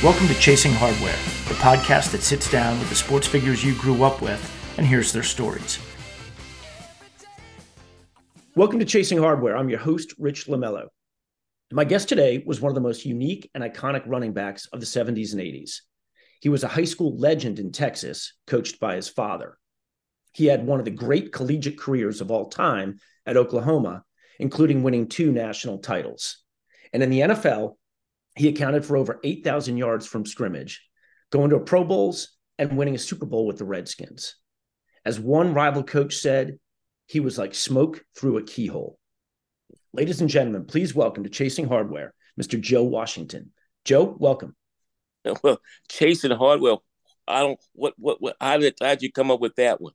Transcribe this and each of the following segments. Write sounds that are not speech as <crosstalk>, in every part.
Welcome to Chasing Hardware, the podcast that sits down with the sports figures you grew up with and hears their stories. Welcome to Chasing Hardware. I'm your host, Rich Lamello. My guest today was one of the most unique and iconic running backs of the 70s and 80s. He was a high school legend in Texas, coached by his father. He had one of the great collegiate careers of all time at Oklahoma, including winning two national titles. And in the NFL, he accounted for over 8,000 yards from scrimmage, going to Pro Bowls and winning a Super Bowl with the Redskins. As one rival coach said, he was like smoke through a keyhole. Ladies and gentlemen, please welcome to Chasing Hardware, Mr. Joe Washington. Joe, welcome. <laughs> Well, Chasing Hardware, I don't, what, what, what, how did, how'd you come up with that one?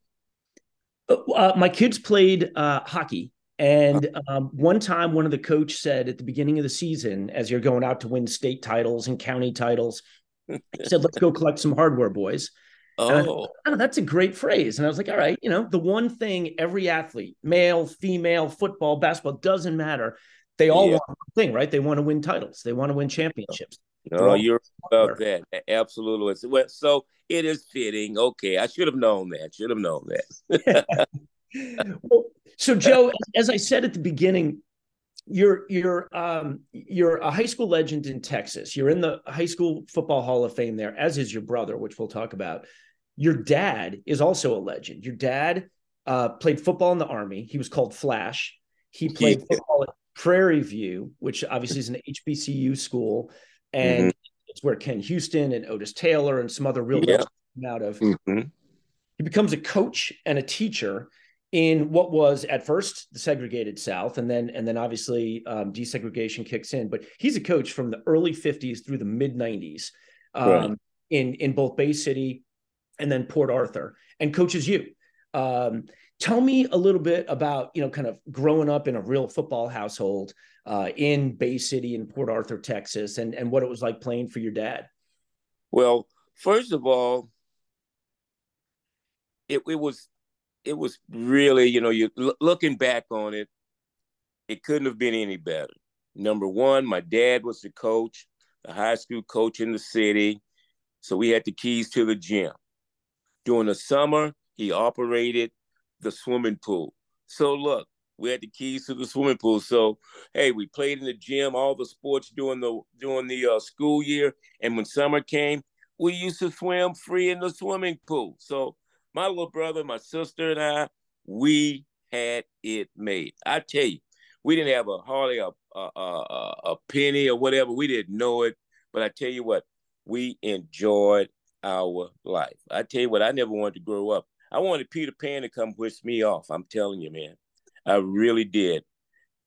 Uh, uh my kids played uh, hockey and um, one time, one of the coach said at the beginning of the season, as you're going out to win state titles and county titles, said, "Let's go collect some hardware, boys." Oh. Thought, oh, that's a great phrase. And I was like, all right, you know, the one thing every athlete, male, female, football, basketball, doesn't matter. They all yeah. want one thing, right? They want to win titles. They want to win championships. No, you're about that. Absolutely. So it is fitting. Okay. I should have known that. Should have known that. <laughs> well, so Joe, as I said at the beginning, you're you're um, you're a high school legend in Texas. You're in the high school football Hall of Fame there, as is your brother, which we'll talk about. Your dad is also a legend. Your dad uh, played football in the Army. He was called Flash. He played yeah. football at Prairie View, which obviously is an HBCU school, and mm-hmm. it's where Ken Houston and Otis Taylor and some other real yeah. out of. Mm-hmm. He becomes a coach and a teacher in what was at first the segregated South, and then and then obviously um, desegregation kicks in. But he's a coach from the early '50s through the mid '90s um, right. in in both Bay City and then Port Arthur, and coaches you. Um, tell me a little bit about you know kind of growing up in a real football household uh, in Bay City and Port Arthur, Texas, and and what it was like playing for your dad. Well, first of all, it, it was it was really, you know, you looking back on it, it couldn't have been any better. Number one, my dad was the coach, the high school coach in the city, so we had the keys to the gym. During the summer, he operated the swimming pool. So look, we had the keys to the swimming pool. So hey, we played in the gym, all the sports during the during the uh, school year, and when summer came, we used to swim free in the swimming pool. So my little brother, my sister, and I, we had it made. I tell you, we didn't have a hardly a, a, a, a penny or whatever. We didn't know it, but I tell you what, we enjoyed our life. I tell you what, I never wanted to grow up. I wanted Peter Pan to come whisk me off. I'm telling you, man, I really did.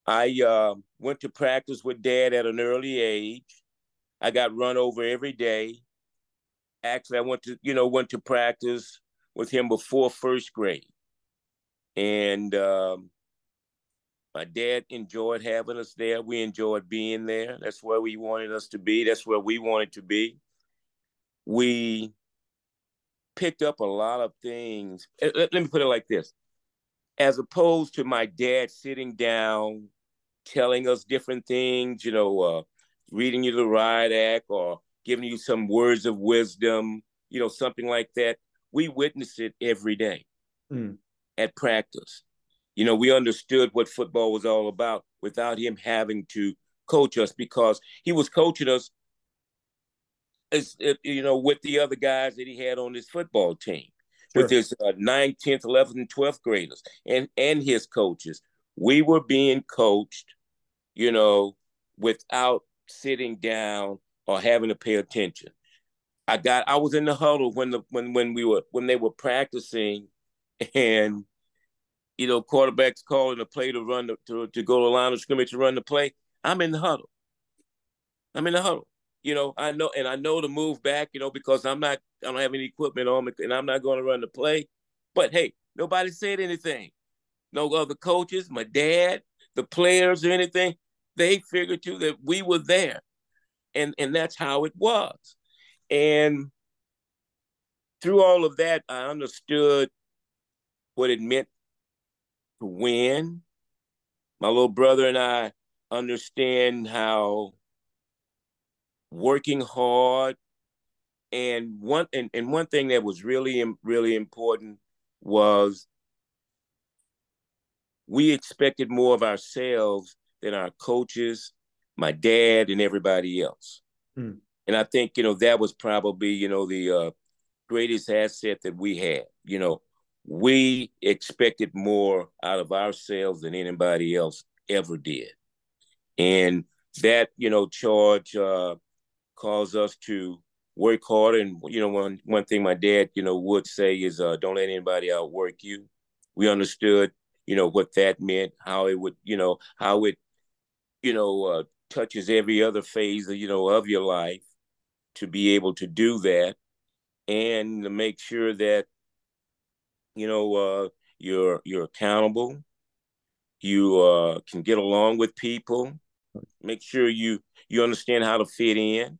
I uh, went to practice with Dad at an early age. I got run over every day. Actually, I went to you know went to practice with him before first grade. And um, my dad enjoyed having us there. We enjoyed being there. That's where we wanted us to be. That's where we wanted to be. We picked up a lot of things. Let, me put it like this: as opposed to my dad sitting down, telling us different things, you know, uh, reading you the riot act or giving you some words of wisdom, you know, something like that. We witnessed it every day mm. at practice. You know, we understood what football was all about without him having to coach us because he was coaching us as you know with the other guys that he had on his football team sure. with his uh, 9th 10th 11th and 12th graders and and his coaches we were being coached you know without sitting down or having to pay attention i got i was in the huddle when the when when we were when they were practicing and you know quarterbacks calling the play to run the, to, to go to the line of scrimmage to run the play i'm in the huddle i'm in the huddle you know, I know, and I know to move back, you know, because I'm not, I don't have any equipment on me, and I'm not going to run the play. But hey, nobody said anything. No other coaches, my dad, the players, or anything. They figured too that we were there, and and that's how it was. And through all of that, I understood what it meant to win. My little brother and I understand how working hard. And one and, and one thing that was really really important was we expected more of ourselves than our coaches, my dad, and everybody else. Mm. And I think you know that was probably you know the uh, greatest asset that we had. You know, we expected more out of ourselves than anybody else ever did, and that you know charge uh, cause us to work hard. And you know, one one thing my dad, you know, would say is, uh, "Don't let anybody outwork you." We understood, you know, what that meant, how it would, you know, how it, you know, uh, touches every other phase, you know, of your life. To be able to do that, and to make sure that, you know, uh, you're you're accountable. You uh, can get along with people. Make sure you you understand how to fit in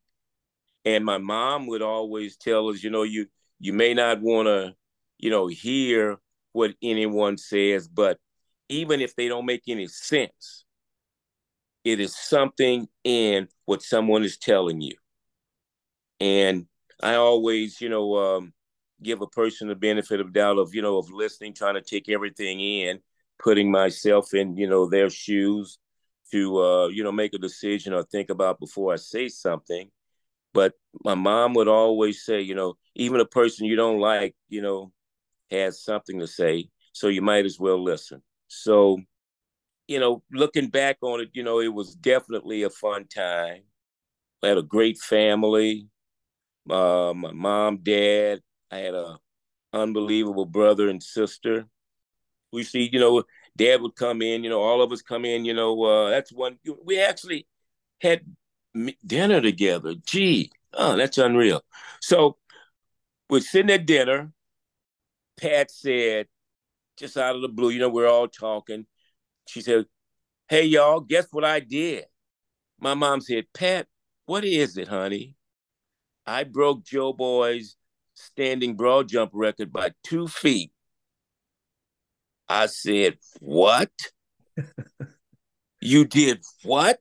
and my mom would always tell us, you know, you you may not want to, you know, hear what anyone says, but even if they don't make any sense, it is something in what someone is telling you. And I always, you know, um, give a person the benefit of doubt of, you know, of listening, trying to take everything in, putting myself in, you know, their shoes to, uh, you know, make a decision or think about before I say something. But my mom would always say, you know, even a person you don't like, you know, has something to say. So you might as well listen. So, you know, looking back on it, you know, it was definitely a fun time. I had a great family. Uh, my mom, dad. I had a unbelievable brother and sister. We see, you know, dad would come in, you know, all of us come in, you know, uh, that's one, we actually had dinner together. Gee, oh, that's unreal. So we're sitting at dinner. Pat said, just out of the blue, you know, we're all talking. She said, Hey, y'all, guess what I did? My mom said, Pat, what is it, honey? I broke Joe Boy's standing broad jump record by two feet. I said, What? <laughs> you did what?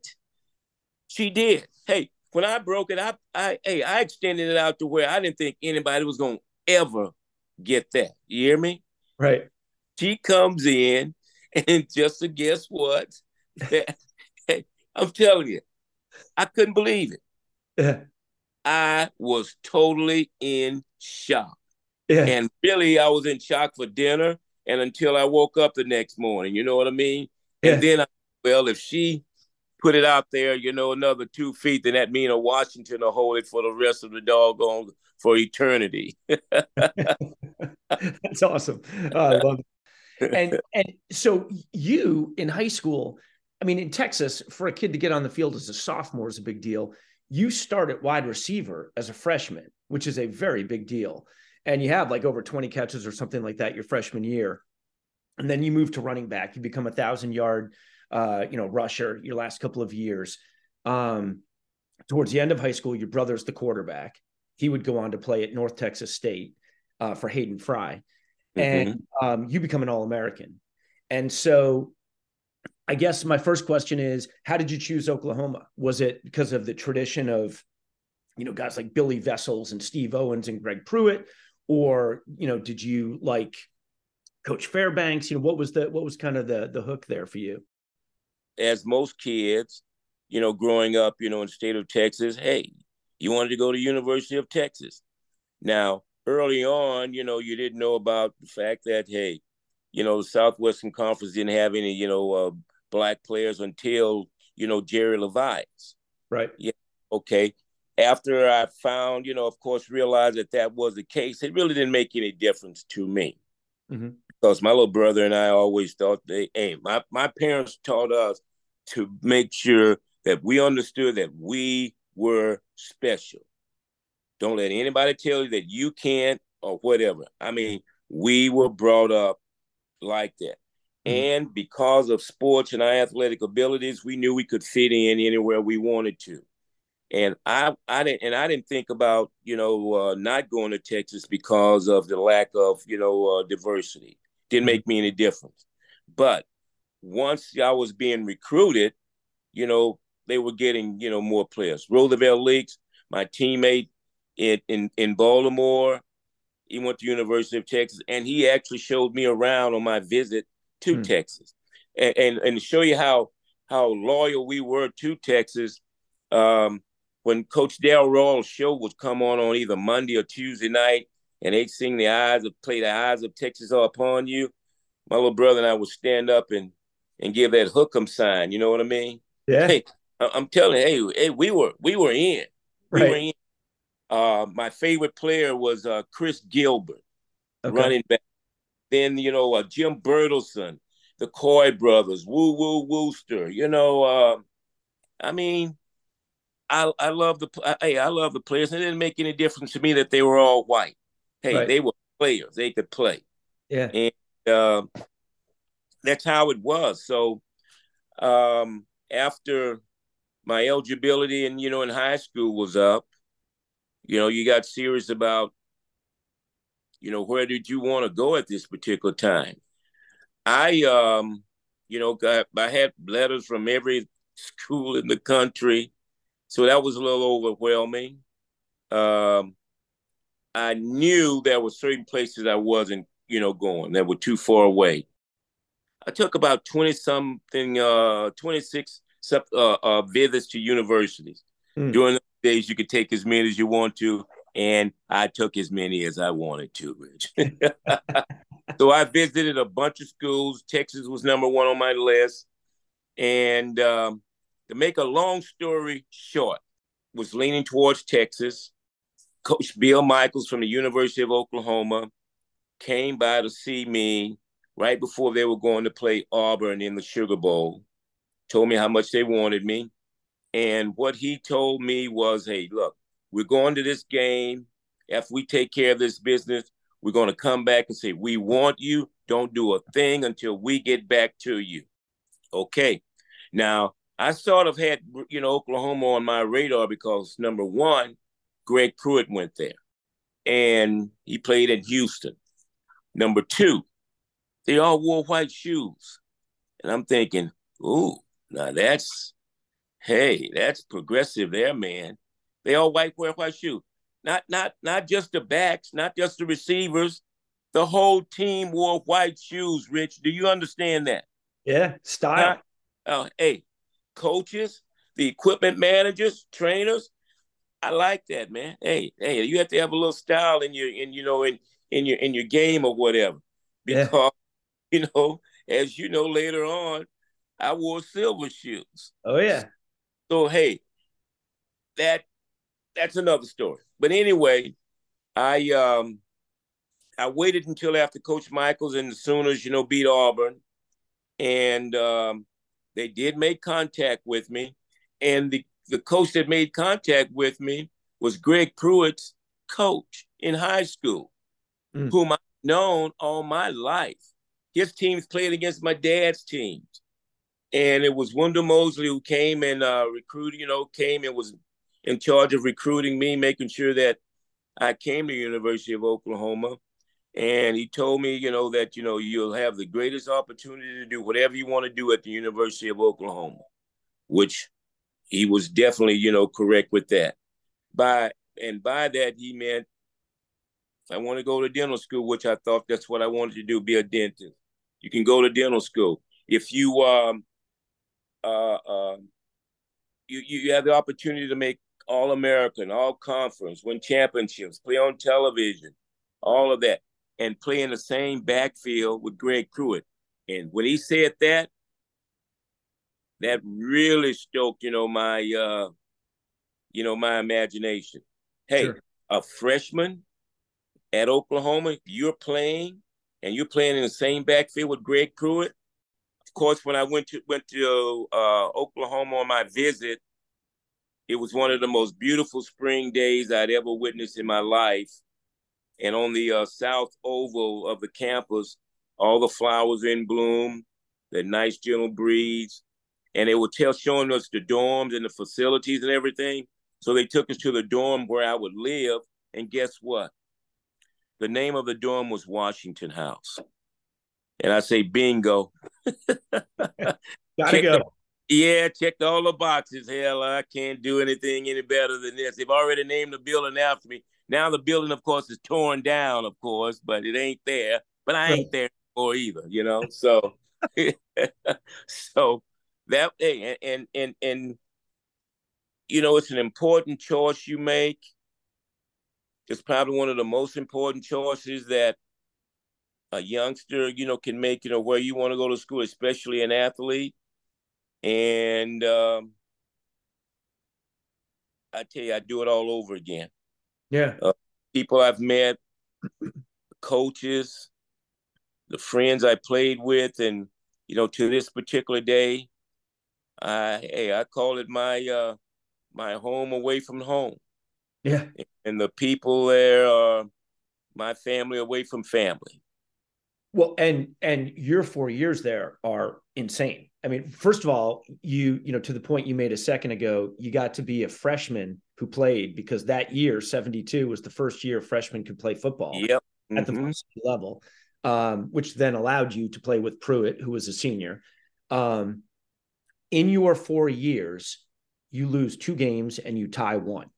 She did. Hey, when I broke it, I, I, hey, I extended it out to where I didn't think anybody was gonna ever get that. You hear me? Right. She comes in, <laughs> and just to guess what? <laughs> hey, I'm telling you, I couldn't believe it. Yeah. I was totally in shock. Yeah. And really, I was in shock for dinner and until I woke up the next morning. You know what I mean? Yeah. And then, I, well, if she put it out there, you know, another two feet, then that mean a Washington will hold it for the rest of the doggone for eternity. <laughs> That's awesome. Oh, I love it. And and so you in high school, I mean, in Texas, for a kid to get on the field as a sophomore is a big deal. You start at wide receiver as a freshman, which is a very big deal. And you have like over 20 catches or something like that your freshman year. And then you move to running back. You become a thousand yard uh, you know, rusher your last couple of years. Um, towards the end of high school, your brother's the quarterback. He would go on to play at North Texas State. uh, for Hayden Fry, mm-hmm. and um, you become an All American. And so, I guess my first question is, how did you choose Oklahoma? Was it because of the tradition of, you know, guys like Billy Vessels and Steve Owens and Greg Pruitt, or you know, did you like Coach Fairbanks? You know, what was the what was kind of the the hook there for you? As most kids, you know, growing up, you know, in the state of Texas, hey, you wanted to go to University of Texas. Now, early on, you know, you didn't know about the fact that, hey, you know, the Southwestern Conference didn't have any, you know, uh, black players until, you know, Jerry LeVias. Right. Yeah. Okay. After I found, you know, of course, realized that that was the case, it really didn't make any difference to me. Mm-hmm. Because my little brother and I always thought they, hey, my, my parents taught us to make sure that we understood that we were special. Don't let anybody tell you that you can't or whatever. I mean, we were brought up like that. Mm-hmm. And because of sports and our athletic abilities, we knew we could fit in anywhere we wanted to. And I, I didn't, and I didn't think about, you know, uh, not going to Texas because of the lack of, you know, uh, diversity. Didn't make me any difference. But once I was being recruited, you know, they were getting, you know, more players. Roosevelt Leaks, my teammate in, in, in Baltimore, he went to University of Texas, and he actually showed me around on my visit to hmm. Texas. And, and, and show you how how loyal we were to Texas, um, when Coach Darrell Royal's show would come on on either Monday or Tuesday night, and they'd sing the eyes of play the eyes of Texas are upon you, my little brother and I would stand up and and give that hook'em sign. You know what I mean? Yeah. Hey, I'm telling you, hey, hey, we were we were in. We right. were in. Uh, my favorite player was uh, Chris Gilbert, okay. running back. Then you know uh, Jim Bertelsen, the Koy brothers, Woo Woo Wooster. You know, uh, I mean, I I love the hey, I love the players. It didn't make any difference to me that they were all white. Hey, right. they were players. They could play. Yeah. And uh, that's how it was. So um, after my eligibility and you know in high school was up you know you got serious about you know where did you want to go at this particular time i um you know got i had letters from every school in the country so that was a little overwhelming um i knew there were certain places i wasn't you know going that were too far away i took about 20 something uh 26 uh, uh, visits to universities. Mm. During those days, you could take as many as you want to, and I took as many as I wanted to, Rich. <laughs> so I visited a bunch of schools. Texas was number one on my list. And um, to make a long story short, was leaning towards Texas. Coach Bill Michaels from the University of Oklahoma came by to see me right before they were going to play Auburn in the Sugar Bowl told me how much they wanted me. And what he told me was, hey, look, we're going to this game. If we take care of this business, we're going to come back and say, we want you. Don't do a thing until we get back to you. Okay. Now, I sort of had, you know, Oklahoma on my radar because number one, Greg Pruitt went there and he played in Houston. Number two, they all wore white shoes. And I'm thinking, ooh, now that's hey, that's progressive there, man. They all white wear white shoe. Not not not just the backs, not just the receivers. The whole team wore white shoes, Rich. Do you understand that? Yeah, style. uh, hey, coaches, the equipment managers, trainers. I like that, man. Hey, hey, you have to have a little style in your in you know in in your in your game or whatever. Because yeah. you know, as you know later on, I wore silver shoes. Oh yeah. So hey, that that's another story. But anyway, I um I waited until after Coach Michaels and the Sooners, you know, beat Auburn, and um, they did make contact with me. And the the coach that made contact with me was Greg Pruitt's coach in high school, mm. whom I've known all my life. His teams played against my dad's teams and it was Wendell Mosley who came and uh, recruited, you know, came and was in charge of recruiting me, making sure that I came to the University of Oklahoma. And he told me, you know, that, you know, you'll have the greatest opportunity to do whatever you want to do at the University of Oklahoma, which he was definitely, you know, correct with that. By and by that he meant I want to go to dental school, which I thought that's what I wanted to do, be a dentist. You can go to dental school. If you um uh, uh you you have the opportunity to make all American, all conference, win championships, play on television, all of that, and play in the same backfield with Greg Pruitt. And when he said that, that really stoked, you know, my uh, you know, my imagination. Hey, sure. a freshman at Oklahoma, you're playing and you're playing in the same backfield with Greg Pruitt. Of course, when I went to went to uh, Oklahoma on my visit, it was one of the most beautiful spring days I'd ever witnessed in my life. And on the uh, south oval of the campus, all the flowers in bloom, the nice gentle breeze, and they were tell showing us the dorms and the facilities and everything. So they took us to the dorm where I would live, and guess what? The name of the dorm was Washington House. And I say, bingo. <laughs> Gotta go. Yeah, checked all the boxes. Hell, I can't do anything any better than this. They've already named the building after me. Now the building, of course, is torn down, of course, but it ain't there. But I ain't there anymore either, you know. So, <laughs> so that and and and and you know, it's an important choice you make it's probably one of the most important choices that a youngster, you know, can make, you know, where you want to go to school, especially an athlete. And um, I tell you, I do it all over again. Yeah. Uh, people I've met, coaches, the friends I played with, and you know, to this particular day, I hey, I call it my uh my home away from home. Yeah. And the people there are my family away from family. Well, and and your four years there are insane. I mean, first of all, you you know to the point you made a second ago, you got to be a freshman who played because that year, seventy two, was the first year freshmen could play football. Yep. At mm-hmm. the level, um, which then allowed you to play with Pruitt, who was a senior. Um, in your four years, you lose two games and you tie one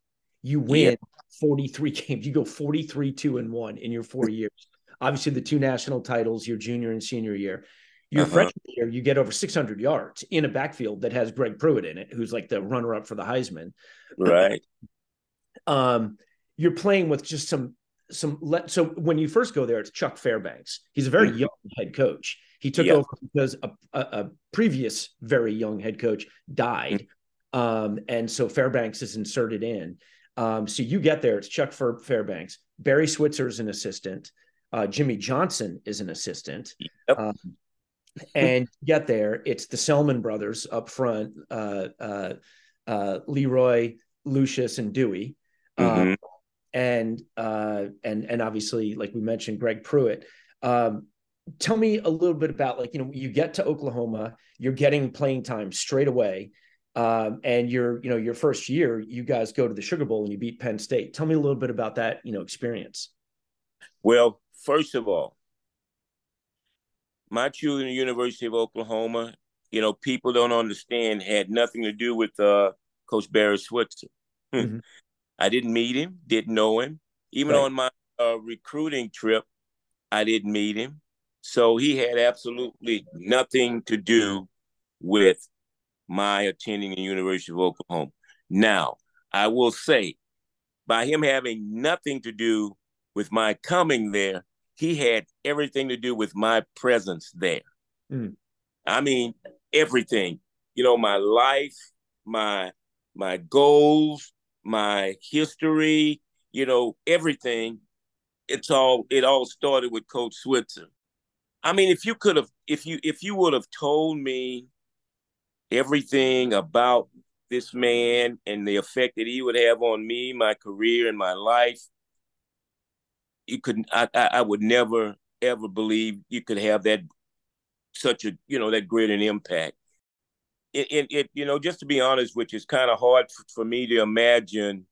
you win yeah. 43 <laughs> games. You go 43 2 and 1 in your four years. Obviously, the two national titles, your junior and senior year. Your uh-huh. freshman year, you get over 600 yards in a backfield that has Greg Pruitt in it, who's like the runner up for the Heisman. Right. <laughs> um, you're playing with just some some let so when you first go there it's chuck fairbanks he's a very mm-hmm. young head coach he took over because a, a, a, previous very young head coach died mm-hmm. um, and so fairbanks is inserted in um, so you get there, it's Chuck Fairbanks, Barry Switzer is an assistant, uh, Jimmy Johnson is an assistant. Yep. Um, <laughs> and get there, it's the Selmon brothers up front, uh, uh, uh Leroy, Lucius, and Dewey. Um, mm-hmm. and uh, and and obviously, like we mentioned, Greg Pruitt. Um, tell me a little bit about like you know you get to Oklahoma, you're getting playing time straight away. Um, and your, you know, your first year, you guys go to the Sugar Bowl and you beat Penn State. Tell me a little bit about that, you know, experience. Well, first of all, my children the University of Oklahoma, you know, people don't understand had nothing to do with uh, Coach Barry Switzer. Hmm. <laughs> Mm-hmm. I didn't meet him, didn't know him. Even right. on my uh, recruiting trip, I didn't meet him. So he had absolutely nothing to do with my attending the University of Oklahoma. Now, I will say, by him having nothing to do with my coming there, he had everything to do with my presence there. Mm. I mean, everything. You know, my life, my my goals, my history, you know, everything. It's all it all started with Coach Switzer. I mean, if you could have if you if you would have told me everything about this man and the effect that he would have on me, my career, and my life. You could, I, I would never ever believe you could have that such a, you know, that great an impact. It, it, it you know, just to be honest, which is kind of hard for me to imagine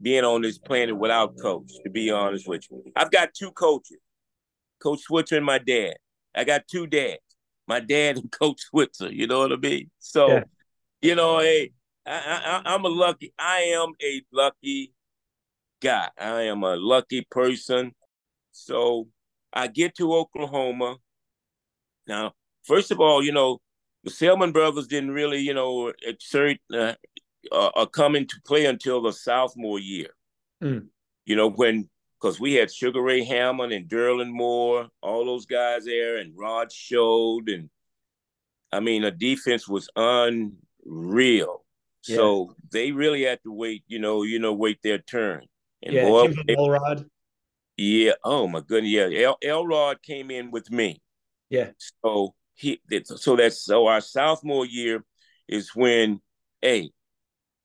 being on this planet without coach. To be honest with you, I've got two coaches. Coach Switzer and my dad. I got two dads, my dad and <laughs> Coach Switzer. You know what I mean? So, yeah. you know, hey, I, I, I'm a lucky. I am a lucky guy. I am a lucky person. So I get to Oklahoma. Now, first of all, you know, the Selmon brothers didn't really, you know, exert uh, uh, come into play until the sophomore year. Mm. You know, when because we had Sugar Ray Hammond and Derland Moore, all those guys there, and Rod Shoate, and I mean, the defense was unreal. Yeah. So they really had to wait, you know, you know, wait their turn. And yeah, boy, Elrod. Yeah. Oh my goodness. Yeah. El Elrod came in with me. Yeah. So he so that's so our sophomore year is when hey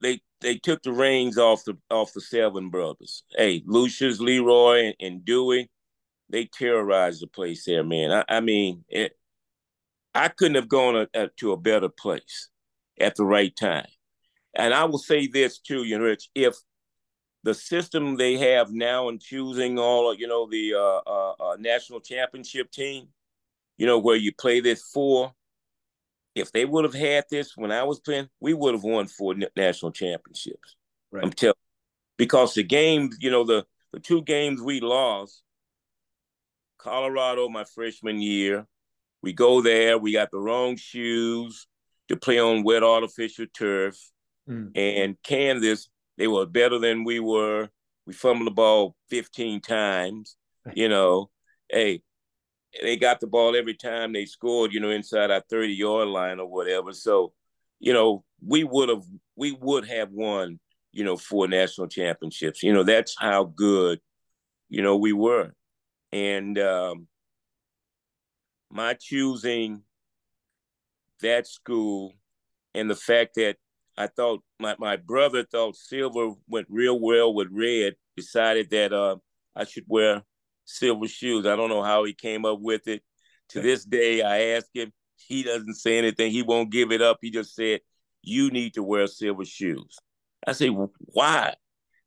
they they took the reins off the off the Selmon brothers. Hey, Lucius, Leroy, and, and Dewey, they terrorized the place there, man. I, I mean, it, I couldn't have gone a, a, to a better place at the right time. And I will say this too, you know, Rich, if the system they have now in choosing all, you know, the uh, uh, uh, national championship team, you know, where you play this four, if they would have had this when I was playing, we would have won four national championships. Right. I'm telling because the games, you know, the the two games we lost, Colorado my freshman year, we go there, we got the wrong shoes to play on wet artificial turf. Mm. And Kansas, they were better than we were. We fumbled the ball 15 times, you know. Hey, they got the ball every time they scored, you know, inside our 30 yard line or whatever. So, you know, we would have we would have won, you know, four national championships. You know, that's how good, you know, we were. And um my choosing that school and the fact that I thought my, my brother thought silver went real well with red, decided that uh, I should wear silver shoes. I don't know how he came up with it. To this day, I ask him, he doesn't say anything. He won't give it up. He just said, You need to wear silver shoes. I say, Why?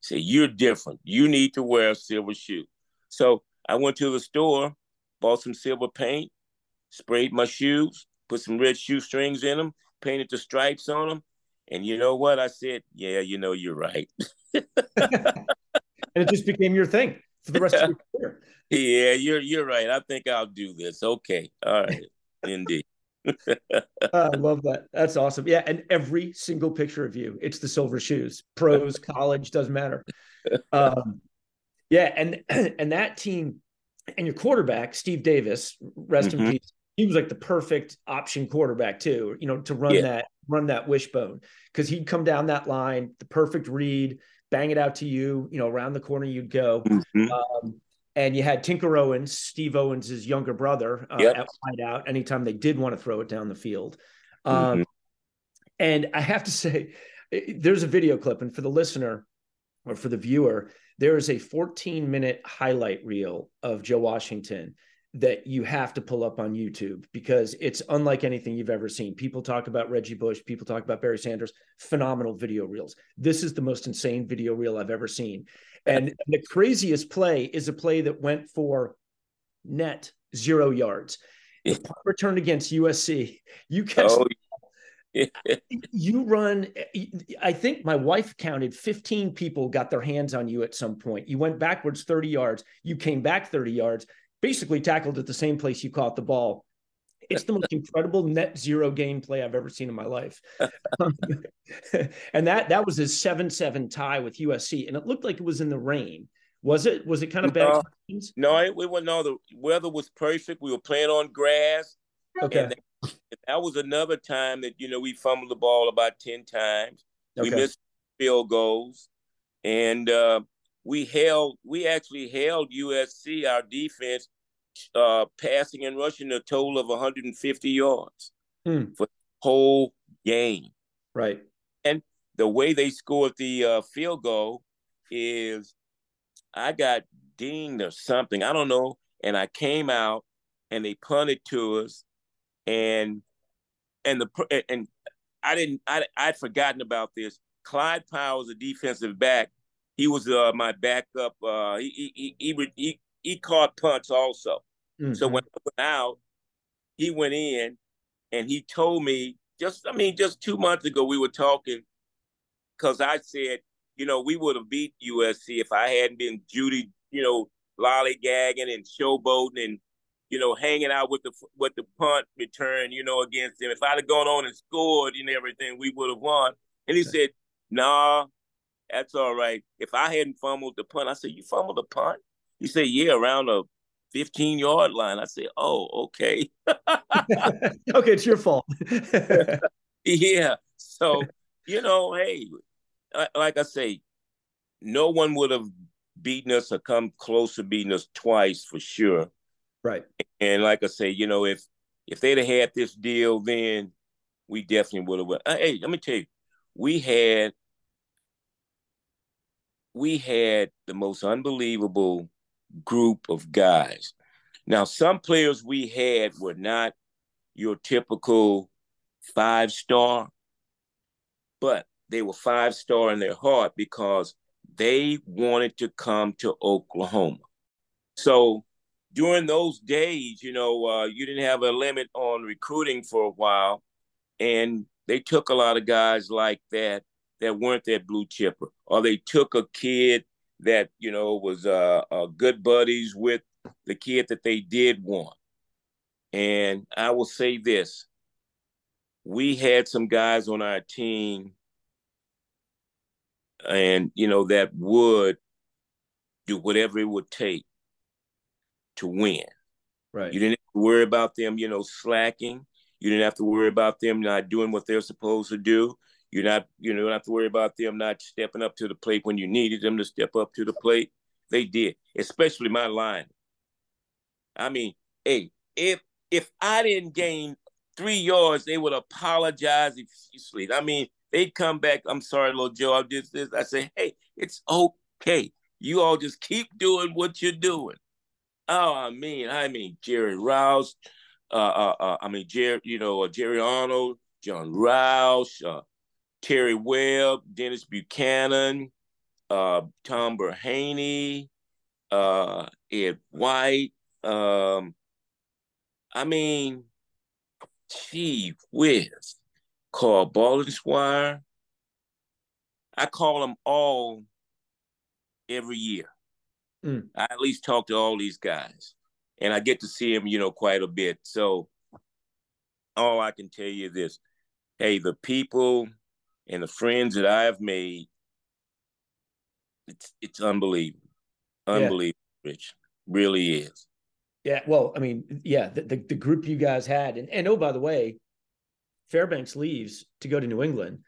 He said, You're different. You need to wear silver shoes. So I went to the store, bought some silver paint, sprayed my shoes, put some red shoestrings in them, painted the stripes on them. And you know what? I said, Yeah, you know, you're right. <laughs> and it just became your thing for the rest of your career. Yeah, you're you're right. I think I'll do this. Okay. All right. Indeed. <laughs> I love that. That's awesome. Yeah, and every single picture of you, it's the silver shoes. Pros, college, doesn't matter. Um, yeah, and <clears throat> and that team and your quarterback, Steve Davis, rest mm-hmm. in peace. He was like the perfect option quarterback too, you know, to run yeah. that run that wishbone because he'd come down that line, the perfect read, bang it out to you, you know, around the corner you'd go. Mm-hmm. Um, and you had Tinker Owens, Steve Owens' his younger brother, uh, yep. at wide out anytime they did want to throw it down the field. Um, mm-hmm. And I have to <laughs> say, there's a video clip, and for the listener or for the viewer, there is a 14 minute highlight reel of Joe Washington that you have to pull up on YouTube because it's unlike anything you've ever seen. People talk about Reggie Bush, people talk about Barry Sanders, phenomenal video reels. This is the most insane video reel I've ever seen. And the craziest play is a play that went for net zero yards. <laughs> The return against USC. You catch oh, you run i think my wife counted 15 people got their hands on you at some point you went backwards 30 yards you came back 30 yards basically tackled at the same place you caught the ball. It's the most <laughs> incredible net zero game play I've ever seen in my life. <laughs> and that that was his 7-7 tie with USC. And it looked like it was in the rain. Was it? Was it kind of bad? No, no it, we were no. The weather was perfect. We were playing on grass. Okay. That, that, was another time that you know we fumbled the ball about ten times. Okay. We missed field goals, and uh, we held we actually held USC our defense uh, passing and rushing a total of 150 yards hmm. for the whole game. Right. And the way they scored the uh, field goal is I got dinged or something. I don't know. And I came out and they punted to us and and the and I didn't I I'd forgotten about this. Clyde Powell, a defensive back, he was uh, my backup. Uh, he, he he he he caught punts also, Mm-hmm. So when I went out, he went in and he told me just, I mean, just two months ago, we were talking because I said, you know, we would have beat USC if I hadn't been Judy, you know, lollygagging and showboating and, you know, hanging out with the with the punt return, you know, against them. If I'd have gone on and scored and everything, we would have won. And he said, nah, that's all right. If I hadn't fumbled the punt, I said, you fumbled the punt? He said, yeah, around the 15 yard line. I said, oh, okay. <laughs> <laughs> okay, it's your fault. <laughs> yeah. So, you know, hey, like I say, no one would have beaten us or come close to beating us twice for sure. Right. And like I say, you know, if if they'd have had this deal, then we definitely would have. Uh, hey, let me tell you, we had we had the most unbelievable group of guys. Now, some players we had were not your typical five star, but they were five star in their heart because they wanted to come to Oklahoma. So during those days, you know, uh, you didn't have a limit on recruiting for a while, and they took a lot of guys like that that weren't that blue chipper, or they took a kid that you know was uh, uh, good buddies with the kid that they did want. And I will say this: we had some guys on our team, and you know that would do whatever it would take to win. Right. You didn't have to worry about them, you know, slacking. You didn't have to worry about them not doing what they're supposed to do. You're not, you know, don't have to worry about them not stepping up to the plate when you needed them to step up to the plate. They did, especially my line. I mean, hey, if if I didn't gain three yards, they would apologize profusely. I mean, they'd come back. I'm sorry, little Joe. I did this. I say, hey, it's okay. You all just keep doing what you're doing. Oh, I mean, I mean Jerry Rouse, uh, uh, uh I mean Jerry, you know, uh, Jerry Arnold, John Roush, uh, Terry Webb, Dennis Buchanan, uh, Tom Brahaney, uh, Ed White. Um, I mean, gee whiz, Karl Baldischwiler. I call them all every year. Mm. I at least talk to all these guys, and I get to see them, you know, quite a bit. So, all I can tell you is this: hey, the people and the friends that I have made, it's it's unbelievable, unbelievable, yeah. Rich, really is. Yeah, well, I mean, yeah, the, the, the group you guys had, and and oh, by the way, Fairbanks leaves to go to New England.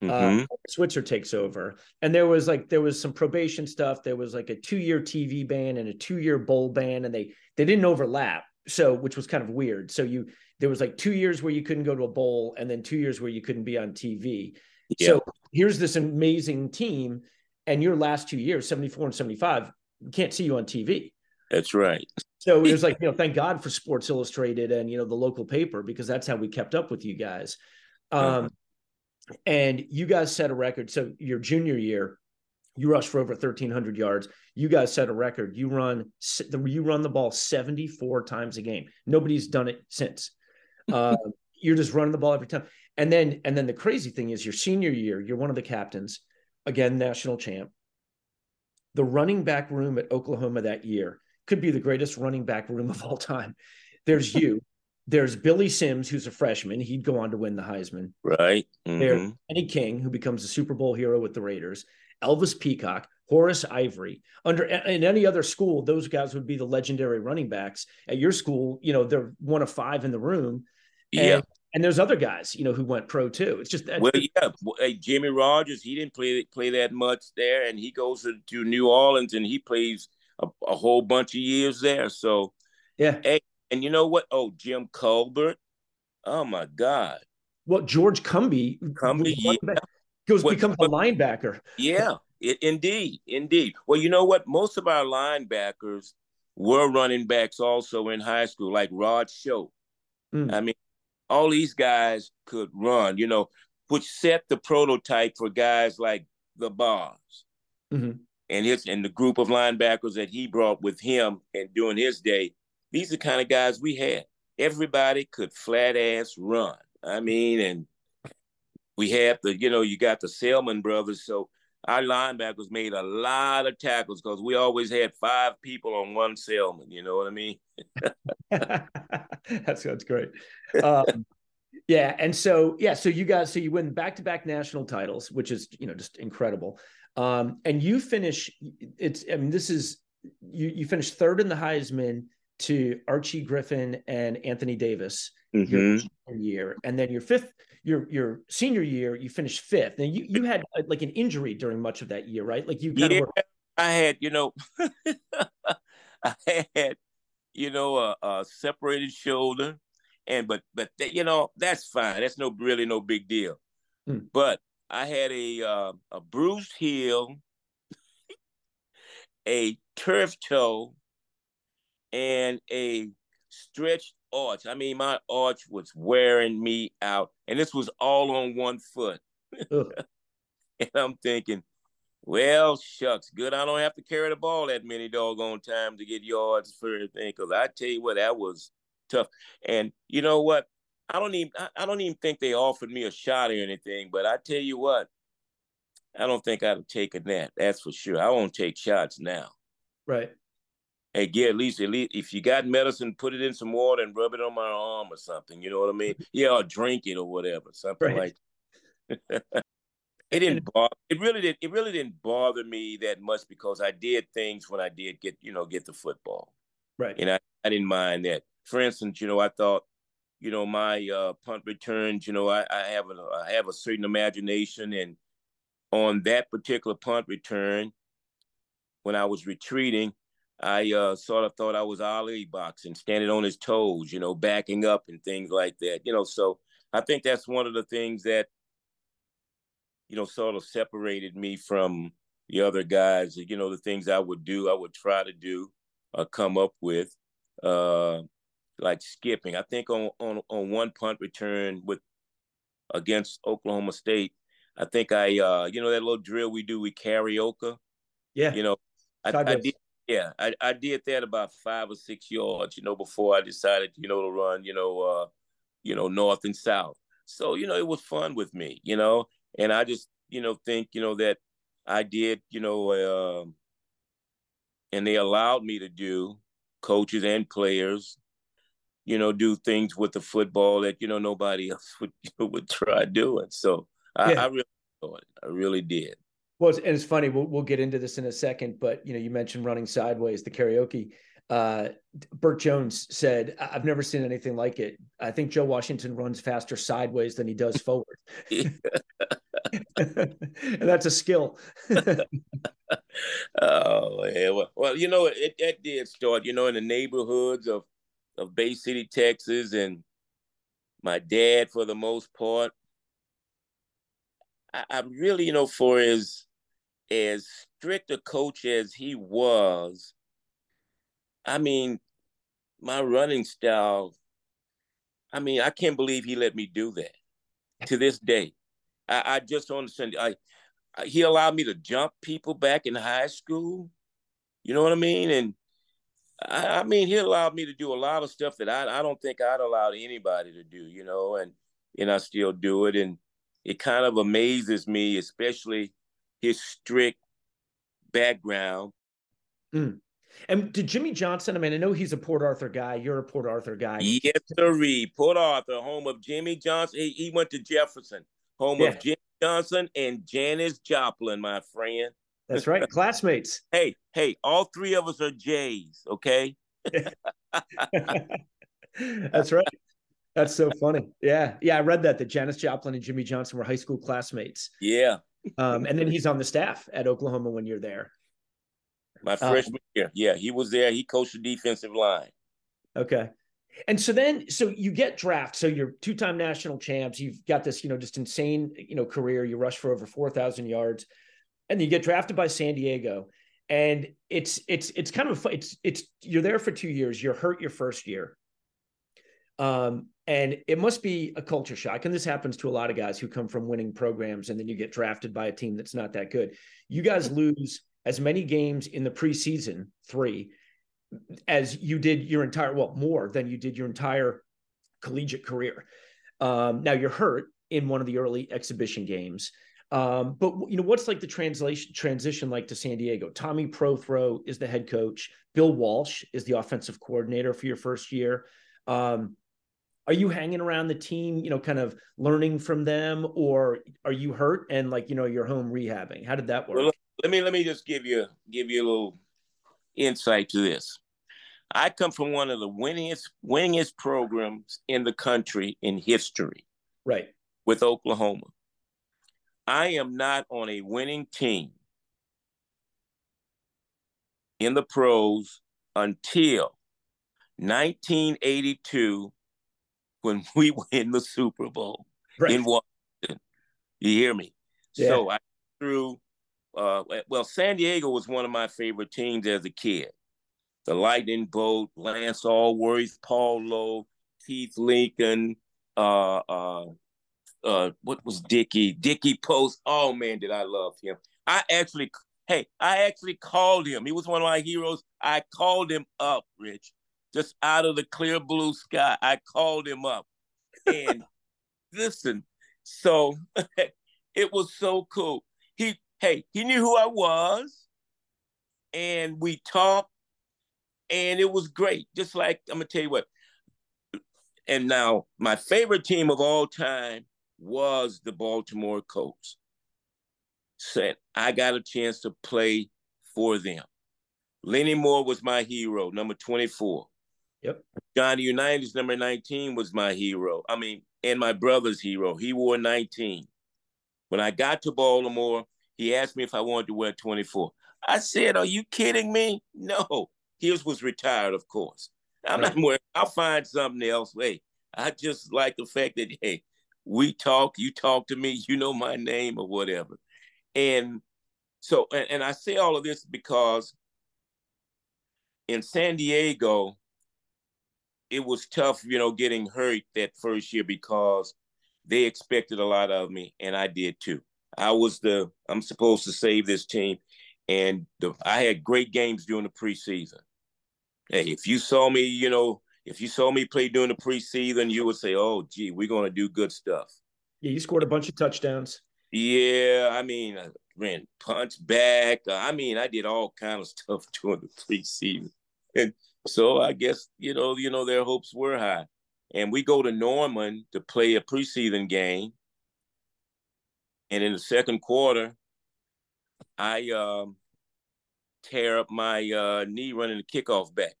Uh, mm-hmm. Uh, Switzer takes over, and there was like there was some probation stuff. There was like a two year TV ban and a two year bowl ban, and they they didn't overlap, so which was kind of weird. So you there was like two years where you couldn't go to a bowl, and then two years where you couldn't be on TV. Yeah. So here's this amazing team, and your last two years, seventy four and seventy five, can't see you on TV. That's right. So it was like, you know, thank God for Sports Illustrated and, you know, the local paper because that's how we kept up with you guys. Um, uh-huh and you guys set a record. So your junior year, you rushed for over 1,300 yards. You guys set a record. You run you run the ball 74 times a game. Nobody's done it since. Uh, you're just running the ball every time. And then and then the crazy thing is your senior year, you're one of the captains, again national champ. The running back room at Oklahoma that year could be the greatest running back room of all time. There's <laughs> you, there's Billy Sims, who's a freshman. He'd go on to win the Heisman. Right. Mm-hmm. There's Kenny King, who becomes a Super Bowl hero with the Raiders. Elvis Peacock, Horace Ivory. Under in any other school, those guys would be the legendary running backs. At your school, you know, they're one of five in the room. And, yeah. And there's other guys, you know, who went pro too. It's just well, yeah. Hey, Jimmy Rogers, he didn't play play that much there, and he goes to, to New Orleans and he plays a, a whole bunch of years there. So, yeah. Hey, and you know what? Oh, Jim Culbreath. Oh my God. Well, George Cumby, Cumby yeah. goes what, becomes a linebacker. Yeah, it, indeed, indeed. Well, you know what? Most of our linebackers were running backs also in high school, like Rod Shoate. Mm. I mean, all these guys could run, you know, which set the prototype for guys like the Bars. Mm-hmm. And his and the group of linebackers that he brought with him and during his day these are the kind of guys we had. Everybody could flat ass run. I mean, and we had the, you know, you got the Selmon brothers. So our linebackers made a lot of tackles because we always had five people on one Selmon. You know what I mean? <laughs> <laughs> that's that's great. Um, yeah, and so yeah, so you guys, so you win back to back national titles, which is you know just incredible. Um, and you finish. It's I mean this is you you finish third in the Heisman to Archie Griffin and Anthony Davis mm-hmm. your year, and then your fifth your your senior year you finished fifth. And you you had uh, like an injury during much of that year, right? Like you yeah, were- I had you know <laughs> I had you know a, a separated shoulder, and but but you know that's fine. That's no really no big deal. Hmm. But I had a uh, a bruised heel, <laughs> a turf toe, and a stretched arch. I mean, my arch was wearing me out, and this was all on one foot. <laughs> and I'm thinking, well, shucks, good. I don't have to carry the ball that many doggone times to get yards for anything. Because I tell you what, that was tough. And you know what? I don't even I don't even think they offered me a shot or anything. But I tell you what, I don't think I'd have taken that. That's for sure. I won't take shots now. Right. Hey, yeah, at least at least if you got medicine, put it in some water and rub it on my arm or something. You know what I mean? Yeah, or drink it or whatever, something right. like. <laughs> it didn't bother. It really did. It really didn't bother me that much because I did things when I did get you know get the football. Right. And I, I didn't mind that. For instance, you know, I thought, you know, my uh, punt returns. You know, I, I have a I have a certain imagination and on that particular punt return, when I was retreating, I uh, sort of thought I was Ali boxing, standing on his toes, you know, backing up and things like that. You know, so I think that's one of the things that, you know, sort of separated me from the other guys. You know, the things I would do, I would try to do, uh, come up with, uh, like skipping. I think on on on one punt return with against Oklahoma State, I think I, uh, you know, that little drill we do with carioca. Yeah. You know, I, I did. Yeah, I, I did that about five or six yards, you know, before I decided, you know, to run, you know, uh, you know, north and south. So, you know, it was fun with me, you know, and I just, you know, think, you know, that I did, you know, uh, and they allowed me to do coaches and players, you know, do things with the football that, you know, nobody else would would try doing. So I, yeah. I really thought it. I really did. Well, and it's funny. We'll we'll get into this in a second, but you know, you mentioned running sideways, the carioca. Uh, Bert Jones said, "I've never seen anything like it. I think Joe Washington runs faster sideways than he does <laughs> forward, <laughs> <laughs> and that's a skill." oh yeah, well, well, you know, it, it did start, you know, in the neighborhoods of of Bay City, Texas, and my dad, for the most part, I, I really, you know, for as as strict a coach as he was, I mean, my running style, I mean, I can't believe he let me do that to this day. I, I just don't understand. I, I, he allowed me to jump people back in high school. You know what I mean? And I, I, mean, he allowed me to do a lot of stuff that I, I don't think I'd allowed anybody to do, you know, and and I still do it. And it kind of amazes me, especially his strict background. Mm. And did Jimmy Johnson? I mean, I know he's a Port Arthur guy. You're a Port Arthur guy. Yes, sir. Port Arthur, home of Jimmy Johnson. He, he went to Jefferson, home yeah. of Jimmy Johnson and Janis Joplin, my friend. That's right, <laughs> classmates. Hey, hey, all three of us are Jays. Okay. <laughs> <laughs> That's right. That's so funny. Yeah. Yeah. I read that that Janis Joplin and Jimmy Johnson were high school classmates. Yeah. Um, and then he's on the staff at Oklahoma when you're there. My um, freshman um, year. Yeah. He was there. He coached the defensive line. Okay. And so then, so you get drafted. So you're two-time national champs. You've got this, you know, just insane, you know, career. You rush for over four thousand yards, and you get drafted by San Diego. And it's it's it's kind of it's it's you're there for two years. You're hurt your first year. Um, and it must be a culture shock. And this happens to a lot of guys who come from winning programs and then you get drafted by a team that's not that good. You guys lose as many games in the preseason, three, as you did your entire well more than you did your entire collegiate career. Um, now you're hurt in one of the early exhibition games. Um, but you know what's like the translation transition like to San Diego? Tommy Prothro is the head coach. Bill Walsh is the offensive coordinator for your first year. Um, are you hanging around the team, you know, kind of learning from them, or are you hurt and like you know you're home rehabbing? How did that work? Well, let me let me just give you give you a little insight to this. I come from one of the winningest winningest programs in the country in history. Right. With Oklahoma. I am not on a winning team in the pros until 1982 when <laughs> we win the Super Bowl right. in Washington. You hear me? Yeah. So I threw uh, well, San Diego was one of my favorite teams as a kid. The Lightning Bolt, Lance Alworth, Paul Lowe, Keith Lincoln, uh, uh, uh, what was Dickie? Dickie Post. Oh man, did I love him. I actually, hey, I actually called him. He was one of my heroes. I called him up, Rich, just out of the clear blue sky. I called him up. And <laughs> listen, so <laughs> it was so cool. He hey, he knew who I was, and we talked, and it was great. Just like I'm gonna tell you what. And now my favorite team of all time was the Baltimore Colts. Said I got a chance to play for them. Lenny Moore was my hero, number 24. Yep. Johnny Unitas, number 19, was my hero. I mean, and my brother's hero. He wore 19. When I got to Baltimore, he asked me if I wanted to wear 24. I said, Are you kidding me? No. His was retired, of course. I'm right. not wearing, I'll find something else. Hey, I just like the fact that, hey, we talk, you talk to me, you know my name or whatever. And so, and, and I say all of this because in San Diego, it was tough, you know, getting hurt that first year because they expected a lot of me, and I did too. I was the I'm supposed to save this team, and the, I had great games during the preseason. Hey, if you saw me, you know, if you saw me play during the preseason, you would say, "Oh, gee, we're going to do good stuff." Yeah, you scored a bunch of touchdowns. Yeah, I mean, I ran punch back. I mean, I did all kind of <laughs> stuff during the preseason, and so I guess you know, you know, their hopes were high. And we go to Norman to play a preseason game, and in the second quarter, I um, tear up my uh, knee running the kickoff back.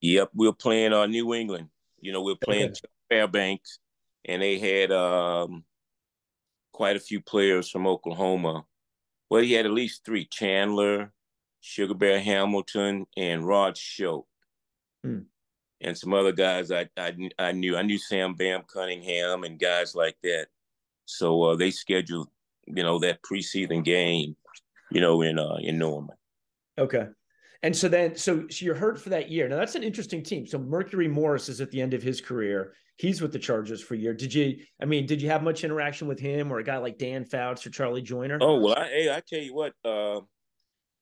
Yep, we are playing uh, New England. You know, we are playing okay. Fairbanks, and they had um, quite a few players from Oklahoma. Well, he had at least three: Chandler, Sugar Bear Hamilton, and Rod Shoate, hmm. and some other guys I, I I knew. I knew Sam Bam Cunningham and guys like that. So uh, they scheduled you know, that preseason game, you know, in uh in Norman. Okay. And so then, so, so you're hurt for that year. Now that's an interesting team. So Mercury Morris is at the end of his career. He's with the Chargers for a year. Did you? I mean, did you have much interaction with him or a guy like Dan Fouts or Charlie Joiner? Oh well, I, hey, I tell you what. Uh,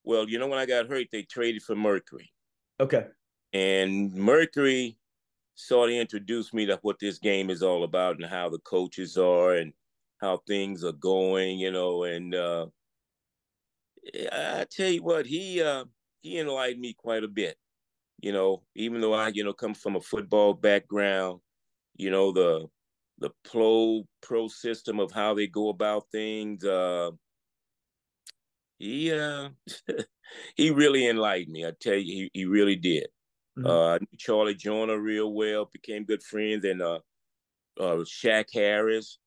well, you know, when I got hurt, they traded for Mercury. Okay. And Mercury sort of introduced me to what this game is all about and how the coaches are and how things are going, you know, and uh, I tell you what, he uh, he enlightened me quite a bit, you know, even though I, you know, come from a football background, you know, the the pro pro system of how they go about things. Uh, he uh, <laughs> he really enlightened me. I tell you, he, he really did. Mm-hmm. Uh, Charlie Joiner real well, became good friends, and uh, uh, Shack Harris,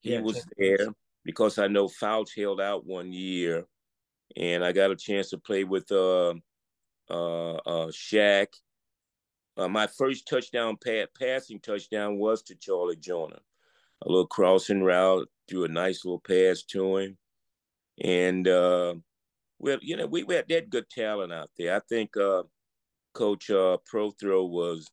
he yeah, was there because I know Fouts held out one year, and I got a chance to play with uh, uh, uh, Shack. Uh, my first touchdown, pad, passing touchdown, was to Charlie Joiner. A little crossing route, threw a nice little pass to him, and uh, well, you know, we, we had that good talent out there. I think uh, Coach uh, Prothro was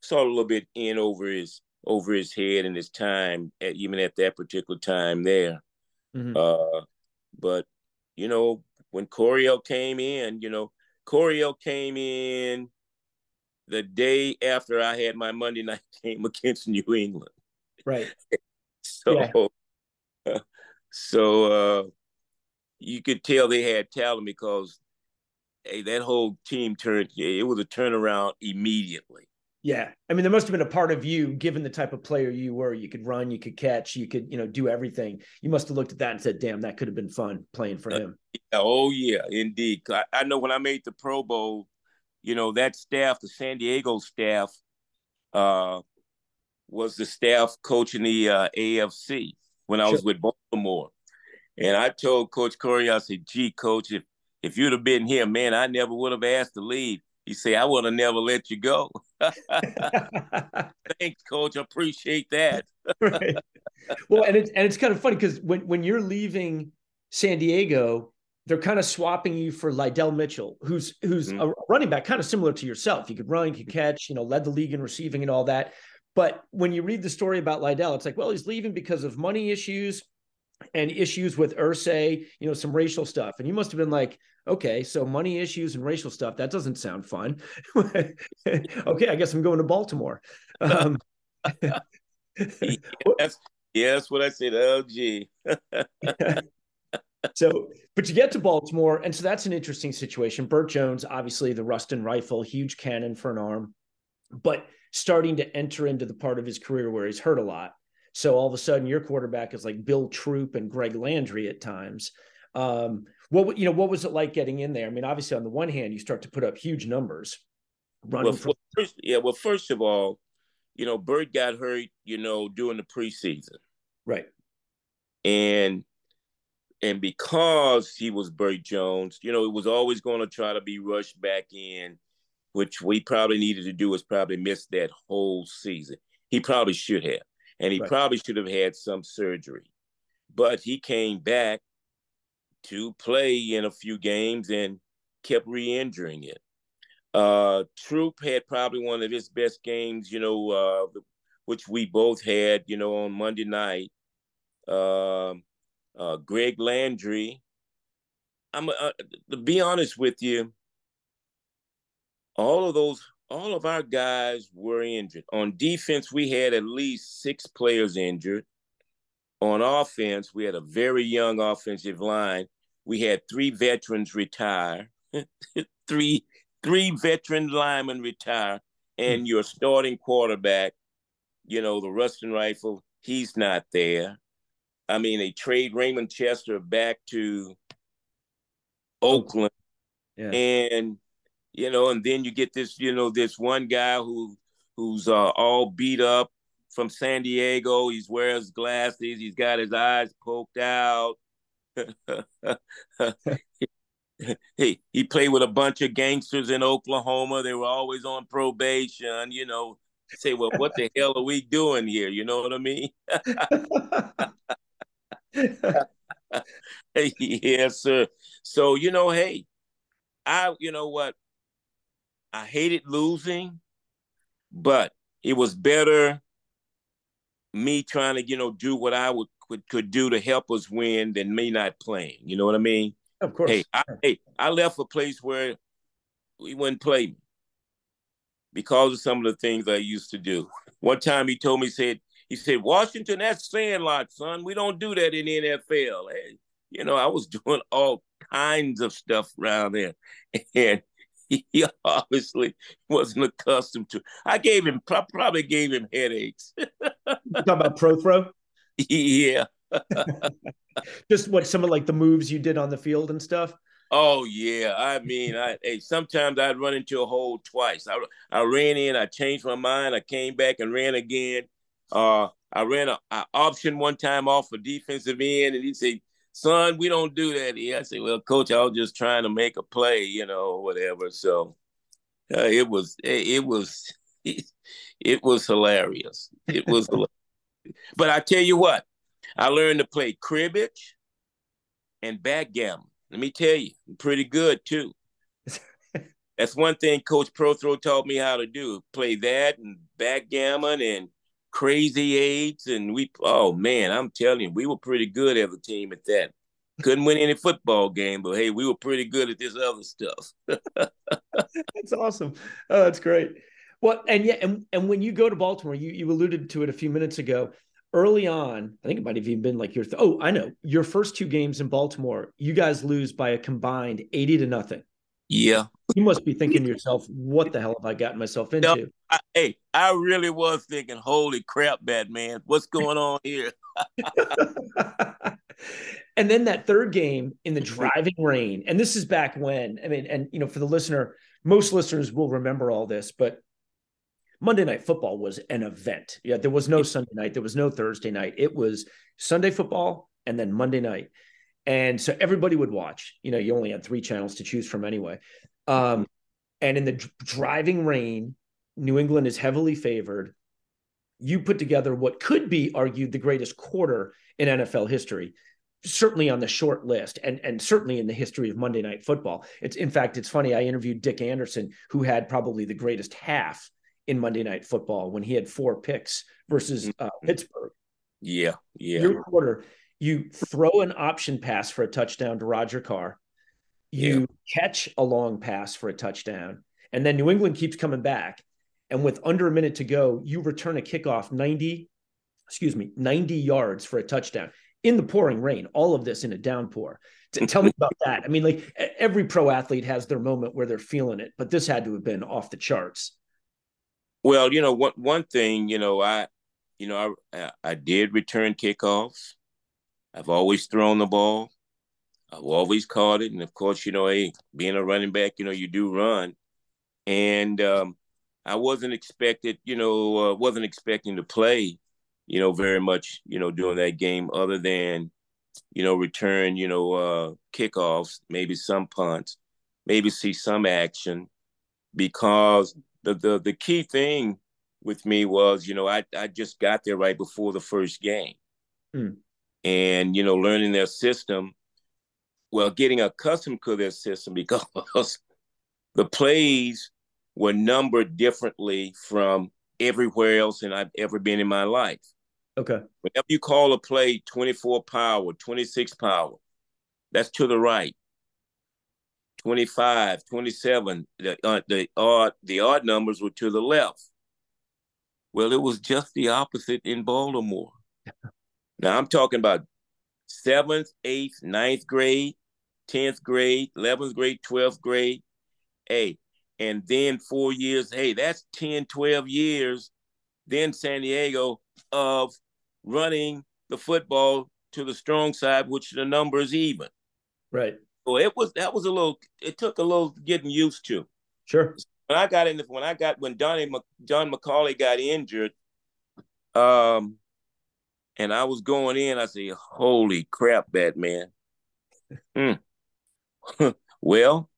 sort of a little bit in over his over his head and his time, at, even at that particular time there. Mm-hmm. Uh, but you know, when Coryell came in, you know, Coryell came in the day after I had my Monday <laughs> night game against New England. Right. <laughs> so, yeah. <laughs> so uh, you could tell they had talent because hey, that whole team turned. It was a turnaround immediately. Yeah, I mean, there must have been a part of you, given the type of player you were. You could run, you could catch, you could, you know, do everything. You must have looked at that and said, "Damn, that could have been fun playing for uh, him." Uh, oh yeah, indeed. I, I know when I made the Pro Bowl, you know that staff, the San Diego staff, uh, was the staff coaching the uh, AFC when I sure. was with Baltimore. And I told Coach Corey, I said, "Gee, Coach, if if you'd have been here, man, I never would have asked to leave." He said, "I would have never let you go." <laughs> Thanks, Coach. I appreciate that. <laughs> right. Well, and it's and it's kind of funny because when when you're leaving San Diego, they're kind of swapping you for Lydell Mitchell, who's who's mm-hmm. a running back, kind of similar to yourself. You could run, you could catch, you know, led the league in receiving and all that. But when you read the story about Lydell, it's like, well, he's leaving because of money issues and issues with Irsay, you know, some racial stuff. And you must have been like, okay, so money issues and racial stuff, that doesn't sound fun. <laughs> okay, I guess I'm going to Baltimore. Um, <laughs> yes, yes, what I said. Oh, gee. <laughs> so, but you get to Baltimore, and so that's an interesting situation. Bert Jones, obviously the Ruston rifle, huge cannon for an arm, but starting to enter into the part of his career where he's hurt a lot. So all of a sudden, your quarterback is like Bill Troup and Greg Landry at times. Um, what you know, what was it like getting in there? I mean, obviously, on the one hand, you start to put up huge numbers. Running well, from- first, yeah. Well, first of all, you know, Bert got hurt, you know, during the preseason, right? And and because he was Bert Jones, you know, it was always going to try to be rushed back in, which we probably needed to do was probably miss that whole season. He probably should have, and he right. probably should have had some surgery, but he came back to play in a few games and kept re-injuring it. Uh, Troup had probably one of his best games, you know, uh, which we both had, you know, on Monday night. Uh, uh, Greg Landry. I'm uh, to be honest with you. All of those, all of our guys were injured. On defense, we had at least six players injured. On offense, we had a very young offensive line. We had three veterans retire, <laughs> three three veteran linemen retire, and hmm. your starting quarterback, you know, the Ruston Rifle, he's not there. I mean, they trade Raymond Chester back to Oakland, yeah. and you know, and then you get this, you know, this one guy who who's uh, all beat up from San Diego. He's wears glasses. He's got his eyes poked out. <laughs> he he played with a bunch of gangsters in Oklahoma. They were always on probation. You know, say, well, what the hell are we doing here? You know what I mean? <laughs> <laughs> yes, sir. So you know, hey, I you know what? I hated losing, but it was better me trying to you know do what I would could, could do to help us win than me not playing. You know what I mean? Of course. Hey, I, hey, I left a place where we wouldn't play me because of some of the things I used to do. One time he told me, he said, he said, Washington, that's sandlot, son. We don't do that in the NFL. Hey, you know, I was <laughs> doing all kinds of stuff around there. And <laughs> he obviously wasn't accustomed to. I gave him probably gave him headaches. <laughs> you talking about Prothro? Yeah. <laughs> Just what some of like the moves you did on the field and stuff. Oh yeah, I mean, I hey, sometimes I'd run into a hole twice. I I ran in, I changed my mind, I came back and ran again. Uh, I ran a, a option one time off a defensive end, and he said, "Son, we don't do that here." I said, "Well, coach, I was just trying to make a play, you know, whatever." So uh, it was it, was <laughs> it, was hilarious. It was <laughs> hilarious. But I tell you what, I learned to play cribbage and backgammon. Let me tell you, I'm pretty good too. <laughs> That's one thing Coach Prothro taught me how to do: play that and backgammon and crazy eights, and we. Oh man, I'm telling you, we were pretty good as a team at that. couldn't win any football game, but hey, we were pretty good at this other stuff. <laughs> that's awesome. Oh, that's great. Well, and yeah, and, and when you go to Baltimore, you you alluded to it a few minutes ago. Early on, I think it might have even been like your th- oh, I know your first two games in Baltimore, you guys lose by a combined eighty to nothing. Yeah, you must be thinking to yourself, "What the hell have I gotten myself into?" I, hey, I really was thinking, "Holy crap, Batman, what's going on here?" <laughs> and then that third game in the driving rain, and this is back when I mean, and you know, for the listener, most listeners will remember all this, but Monday Night Football was an event. Yeah, there was no Sunday night, there was no Thursday night. It was Sunday football and then Monday night. And so everybody would watch. You know, you only had three channels to choose from anyway. Um, and in the driving rain, New England is heavily favored. You put together what could be argued the greatest quarter in NFL history, certainly on the short list, and and certainly in the history of Monday Night Football. It's in fact, it's funny. I interviewed Dick Anderson, who had probably the greatest half in Monday Night Football when he had four picks versus uh, mm-hmm. Pittsburgh. Yeah, yeah. Your quarter, you throw an option pass for a touchdown to Roger Carr. You yeah. catch a long pass for a touchdown, and then New England keeps coming back. And with under a minute to go, you return a kickoff 90, excuse me, 90 yards for a touchdown in the pouring rain. All of this in a downpour. Tell me about that. I mean, like every pro athlete has their moment where they're feeling it, but this had to have been off the charts. Well, you know, one one thing, you know, I, you know, I I did return kickoffs. I've always thrown the ball. I've always caught it, and of course, you know, hey, being a running back, you know, you do run, and um, I wasn't expected, you know, uh, wasn't expecting to play, you know, very much, you know, during that game, other than, you know, return, you know, uh, kickoffs, maybe some punts, maybe see some action, because the the the key thing with me was, you know, I I just got there right before the first game, hmm. and you know, learning their system, well, getting accustomed to their system <laughs> because the plays were numbered differently from everywhere else and I've ever been in my life. Okay. Whenever you call a play 24 power, 26 power, that's to the right. 25, 27, the, uh, the odd the odd numbers were to the left. Well, it was just the opposite in Baltimore. <laughs> now I'm talking about seventh, eighth, ninth grade, tenth grade, eleventh grade, twelfth grade. Hey, and then four years. Hey, that's 10, 12 years. Then San Diego of running the football to the strong side, which the number is even. Right. So it was that was a little. It took a little getting used to. Sure. When I got in, when I got when Donnie John McCauley got injured, um, and I was going in, I said, "Holy crap, Batman!" hmm. <laughs> well,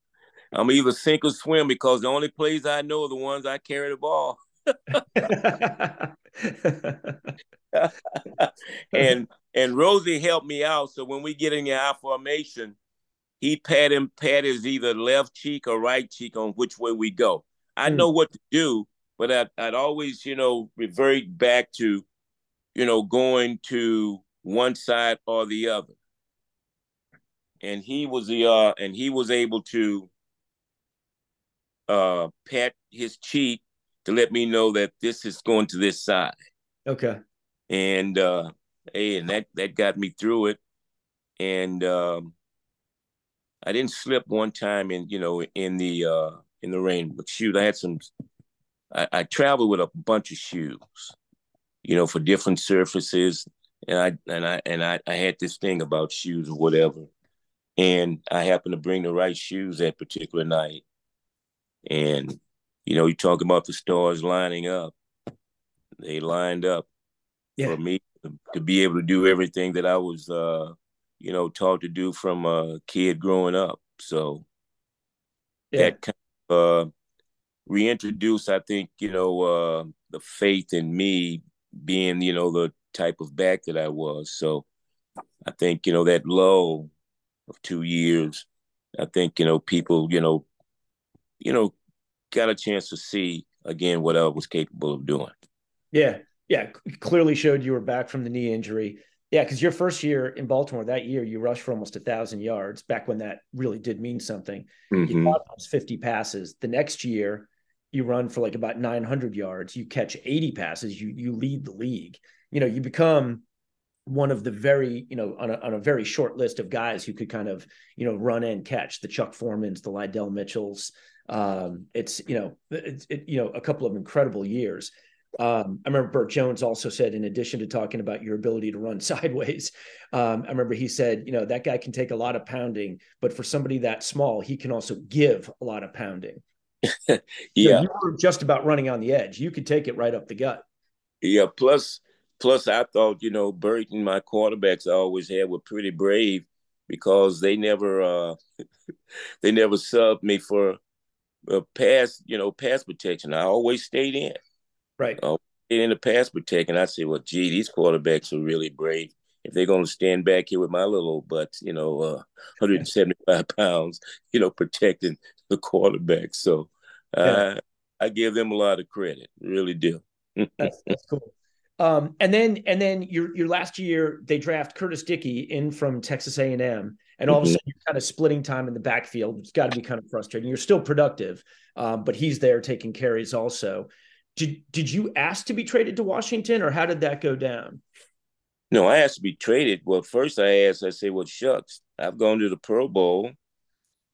I'm either sink or swim because the only plays I know are the ones I carry the ball. <laughs> and and Rosie helped me out. So when we get in the I formation, he pat him pat his either left cheek or right cheek on which way we go. I mm. know what to do, but I'd, I'd always, you know, revert back to, you know, going to one side or the other. And he was the uh and he was able to uh pat his cheek to let me know that this is going to this side. Okay. And uh hey, and that that got me through it. And um I didn't slip one time in, you know, in the uh in the rain. But shoot, I had some I, I traveled with a bunch of shoes, you know, for different surfaces. And I and I and I, I had this thing about shoes or whatever. And I happened to bring the right shoes that particular night. And, you know, you talk about the stars lining up. They lined up yeah. for me to, to be able to do everything that I was uh you know, taught to do from a kid growing up. So yeah. that kind of uh, reintroduced, I think, you know, uh, the faith in me being, you know, the type of back that I was. So I think, you know, that low of two years, I think, you know, people, you know, you know, got a chance to see again what I was capable of doing. Yeah. Yeah. Clearly showed you were back from the knee injury Yeah, because your first year in Baltimore that year, you rushed for almost a thousand yards. Back when that really did mean something, mm-hmm. you caught almost fifty passes. The next year, you run for like about nine hundred yards. You catch eighty passes. You you lead the league. You know, you become one of the very, you know, on a, on a very short list of guys who could kind of, you know, run and catch the Chuck Foremans, the Lydell Mitchells. Um, it's, you know, it's, it, you know, a couple of incredible years. Um, I remember Bert Jones also said, in addition to talking about your ability to run <laughs> sideways, um, I remember he said, you know, that guy can take a lot of pounding, but for somebody that small, he can also give a lot of pounding. <laughs> yeah. So you were just about running on the edge. You could take it right up the gut. Yeah. Plus, plus I thought, you know, Bert and my quarterbacks I always had were pretty brave because they never uh <laughs> they never subbed me for a pass, you know, pass protection. I always stayed in. Right. Uh, in the pass protection, I say, well, gee, these quarterbacks are really brave. If they're going to stand back here with my little old butt, you know, uh, <laughs> 175 pounds, you know, protecting the quarterback. So uh, yeah. I give them a lot of credit, really do. <laughs> that's, that's cool. Um, and then and then your your last year they draft Curtis Dickey in from Texas A and M, and all of a mm-hmm. sudden you're kind of splitting time in the backfield. It's got to be kind of frustrating. You're still productive, um, but he's there taking carries also. Did did you ask to be traded to Washington, or how did that go down? No, I asked to be traded. Well, first I asked, I say, "Well, shucks, I've gone to the Pro Bowl.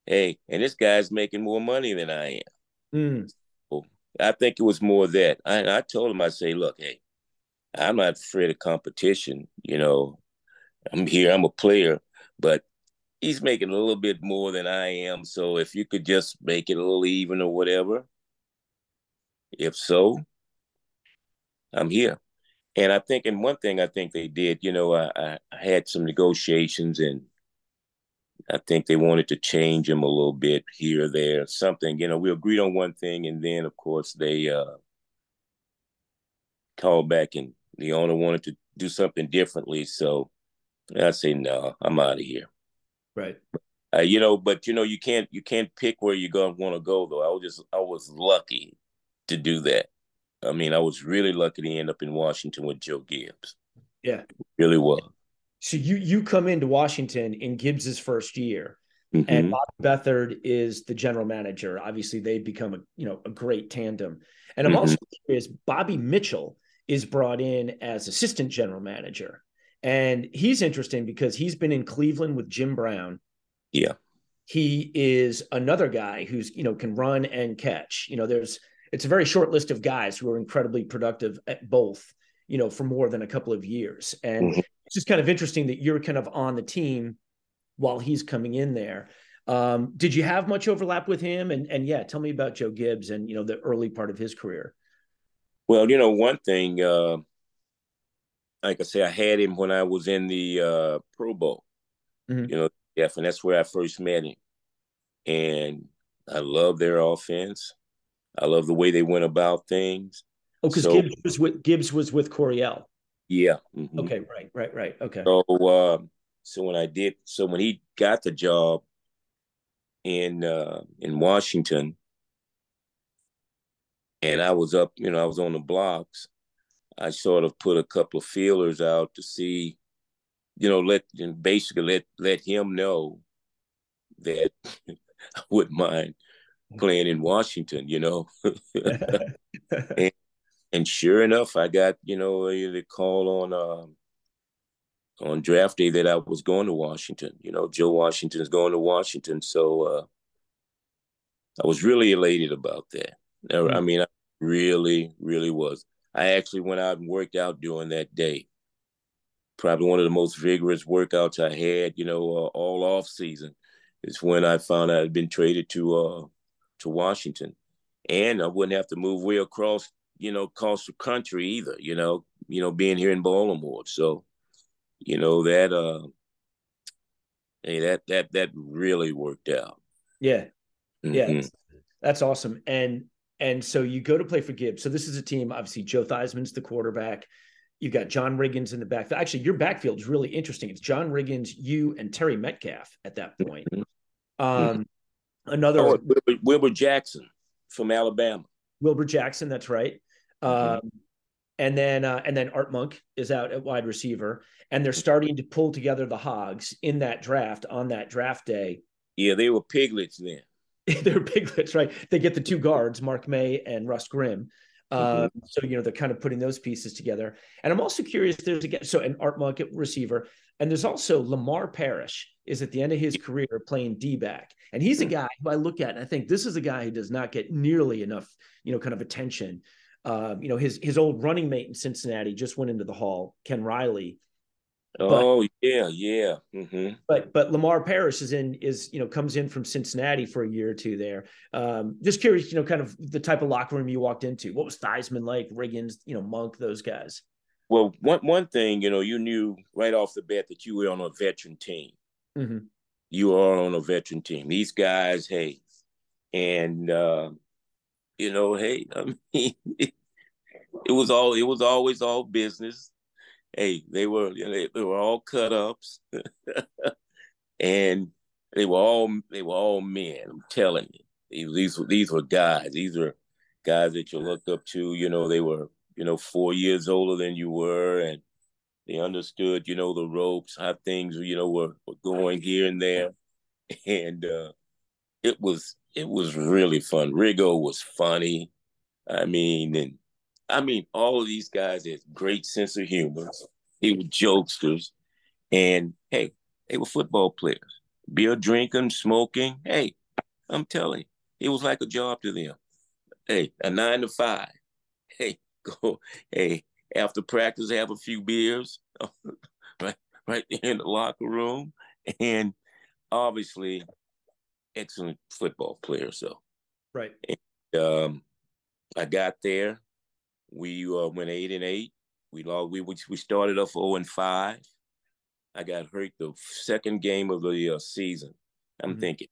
Hey, and this guy's making more money than I am." Mm. So I think it was more that. I, I told him, I say, "Look, hey." I'm not afraid of competition. You know, I'm here, I'm a player, but he's making a little bit more than I am. So if you could just make it a little even or whatever, if so, I'm here. And I think, and one thing I think they did, you know, I, I had some negotiations and I think they wanted to change him a little bit here there, something, you know, we agreed on one thing. And then, of course, they uh, called back and the owner wanted to do something differently. So I say, no, I'm out of here. Right. Uh, you know, but you know, you can't you can't pick where you're gonna want to go though. I was just I was lucky to do that. I mean, I was really lucky to end up in Washington with Joe Gibbs. Yeah, really was. So you you come into Washington in Gibbs's first year, mm-hmm. and Bob Beathard is the general manager. Obviously, they've become a you know a great tandem. And I'm mm-hmm. also curious, Bobby Mitchell is brought in as assistant general manager. And he's interesting because he's been in Cleveland with Jim Brown. Yeah. He is another guy who's, you know, can run and catch. You know, there's it's a very short list of guys who are incredibly productive at both, you know, for more than a couple of years. And mm-hmm. it's just kind of interesting that you're kind of on the team while he's coming in there. Um, did you have much overlap with him? And and yeah, tell me about Joe Gibbs and you know the early part of his career. Well, you know, one thing, uh, like I say, I had him when I was in the uh, Pro Bowl. Mm-hmm. You know, yeah, and that's where I first met him. And I love their offense. I love the way they went about things. Oh, because so, Gibbs was with Gibbs was with Coryell. Yeah. Mm-hmm. Okay. Right. Right. Right. Okay. So, uh, so when I did, so when he got the job in uh, in Washington, and I was up, you know, I was on the blocks. I sort of put a couple of feelers out to see, you know, let basically let let him know that <laughs> I wouldn't mind playing in Washington, you know. <laughs> and, and, sure enough, I got you know the call on um, on draft day that I was going to Washington. You know, Joe Washington is going to Washington, so uh, I was really elated about that. I mean, I really, really was. I actually went out and worked out during that day. Probably one of the most vigorous workouts I had, you know, uh, all off season. Is when I found I had been traded to uh, to Washington, and I wouldn't have to move way across, you know, across the country either. You know, you know, being here in Baltimore. So, you know that uh, hey, that that that really worked out. Yeah, yeah, mm-hmm. that's awesome. And and so you go to play for Gibbs. So this is a team, obviously, Joe Theismann's the quarterback. You've got John Riggins in the back. Actually, your backfield is really interesting. It's John Riggins, you, and Terry Metcalf at that point. Mm-hmm. Um, another oh, Wilbur, Wilbur, Jackson from Alabama. Wilbur Jackson, that's right. Mm-hmm. Um, and then uh, and then Art Monk is out at wide receiver, and they're starting to pull together the Hogs in that draft on that draft day. Yeah, they were piglets then. <laughs> they're piglets, right? They get the two guards, Mark May and Russ Grimm. Mm-hmm. Uh, so you know they're kind of putting those pieces together, and I'm also curious. There's again so an Art Monk receiver, and there's also Lamar Parrish is at the end of his career playing D back, and he's a hmm. guy who I look at and I think this is a guy who does not get nearly enough you know kind of attention. Uh, you know his his old running mate in Cincinnati just went into the hall, Ken Riley, Oh but, yeah, yeah. Mm-hmm. But but Lamar Parrish is in is you know comes in from Cincinnati for a year or two there. Um, just curious, you know, kind of the type of locker room you walked into. What was Theismann like? Riggins, you know, Monk, those guys. Well, one one thing, you know, you knew right off the bat that you were on a veteran team. Mm-hmm. You are on a veteran team. These guys, hey, and uh, you know, hey, <laughs> I mean, it, it was all it was always all business hey, they were you know, they, they were all cut ups, <laughs> and they were all they were all men. I'm telling you, these these were, these were guys. These were guys that you looked up to. You know, they were you know four years older than you were, and they understood you know the ropes, how things you know were, were going here and there, and uh, it was it was really fun. Riggo was funny. I mean, and I mean, all of these guys had great sense of humor. They were jokesters. And hey, they were football players. Beer drinking, smoking. Hey, I'm telling you, it was like a job to them. Hey, a nine to five. Hey, <laughs> go. Hey, after practice, have a few beers, <laughs> right, right in the locker room, and obviously, excellent football players. So, right. And, um, I got there. We uh, went eight and eight. We lost. We we started off zero and five. I got hurt the second game of the uh, season. I'm mm-hmm. thinking,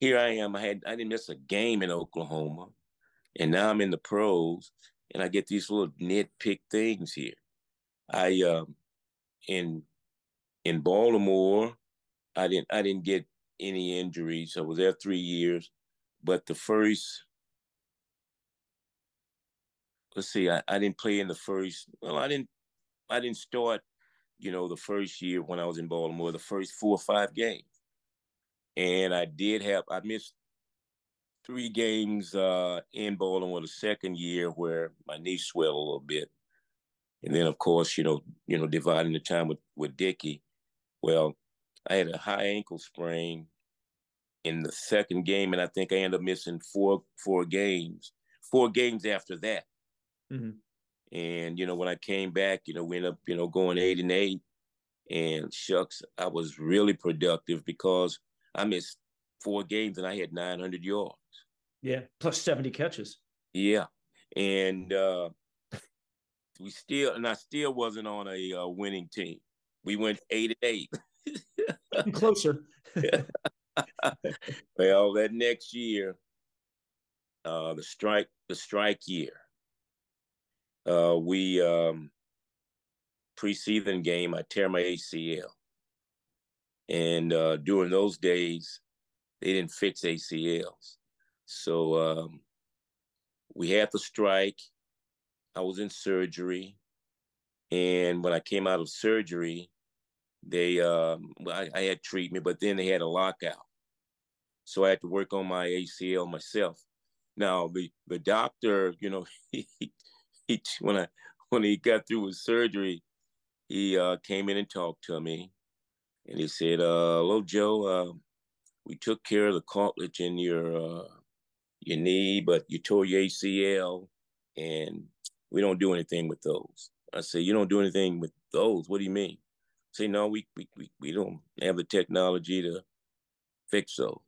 here I am. I had I didn't miss a game in Oklahoma, and now I'm in the pros, and I get these little nitpick things here. I um in in Baltimore, I didn't I didn't get any injuries. I was there three years, but the first let's see, I, I didn't play in the first. Well, I didn't. I didn't start. You know, the first year when I was in Baltimore, the first four or five games, and I did have. I missed three games uh, in Baltimore the second year where my knee swelled a little bit, and then of course, you know, you know, dividing the time with with Dickey. Well, I had a high ankle sprain in the second game, and I think I ended up missing four four games. Four games after that. Mm-hmm. And you know, when I came back, you know, we ended up, you know, going eight and eight. And shucks, I was really productive because I missed four games and I had 900 yards. Yeah, plus 70 catches. Yeah, and uh, <laughs> we still, and I still wasn't on a uh, winning team. We went eight and eight. <laughs> closer. <laughs> well, that next year, uh, the strike, the strike year, uh, we um, preseason game, I tear my ACL, and uh, during those days, they didn't fix ACLs, so um, we had the strike. I was in surgery, and when I came out of surgery, they um, I, I had treatment, but then they had a lockout, so I had to work on my ACL myself. Now the the doctor, you know, <laughs> he he when I when he got through his surgery, he uh, came in and talked to me, and he said, uh, "Hello, Joe. Uh, we took care of the cartilage in your uh, your knee, but you tore your ACL, and we don't do anything with those." I said, "You don't do anything with those? What do you mean?" Say, "No, we we we, we don't have the technology to fix those."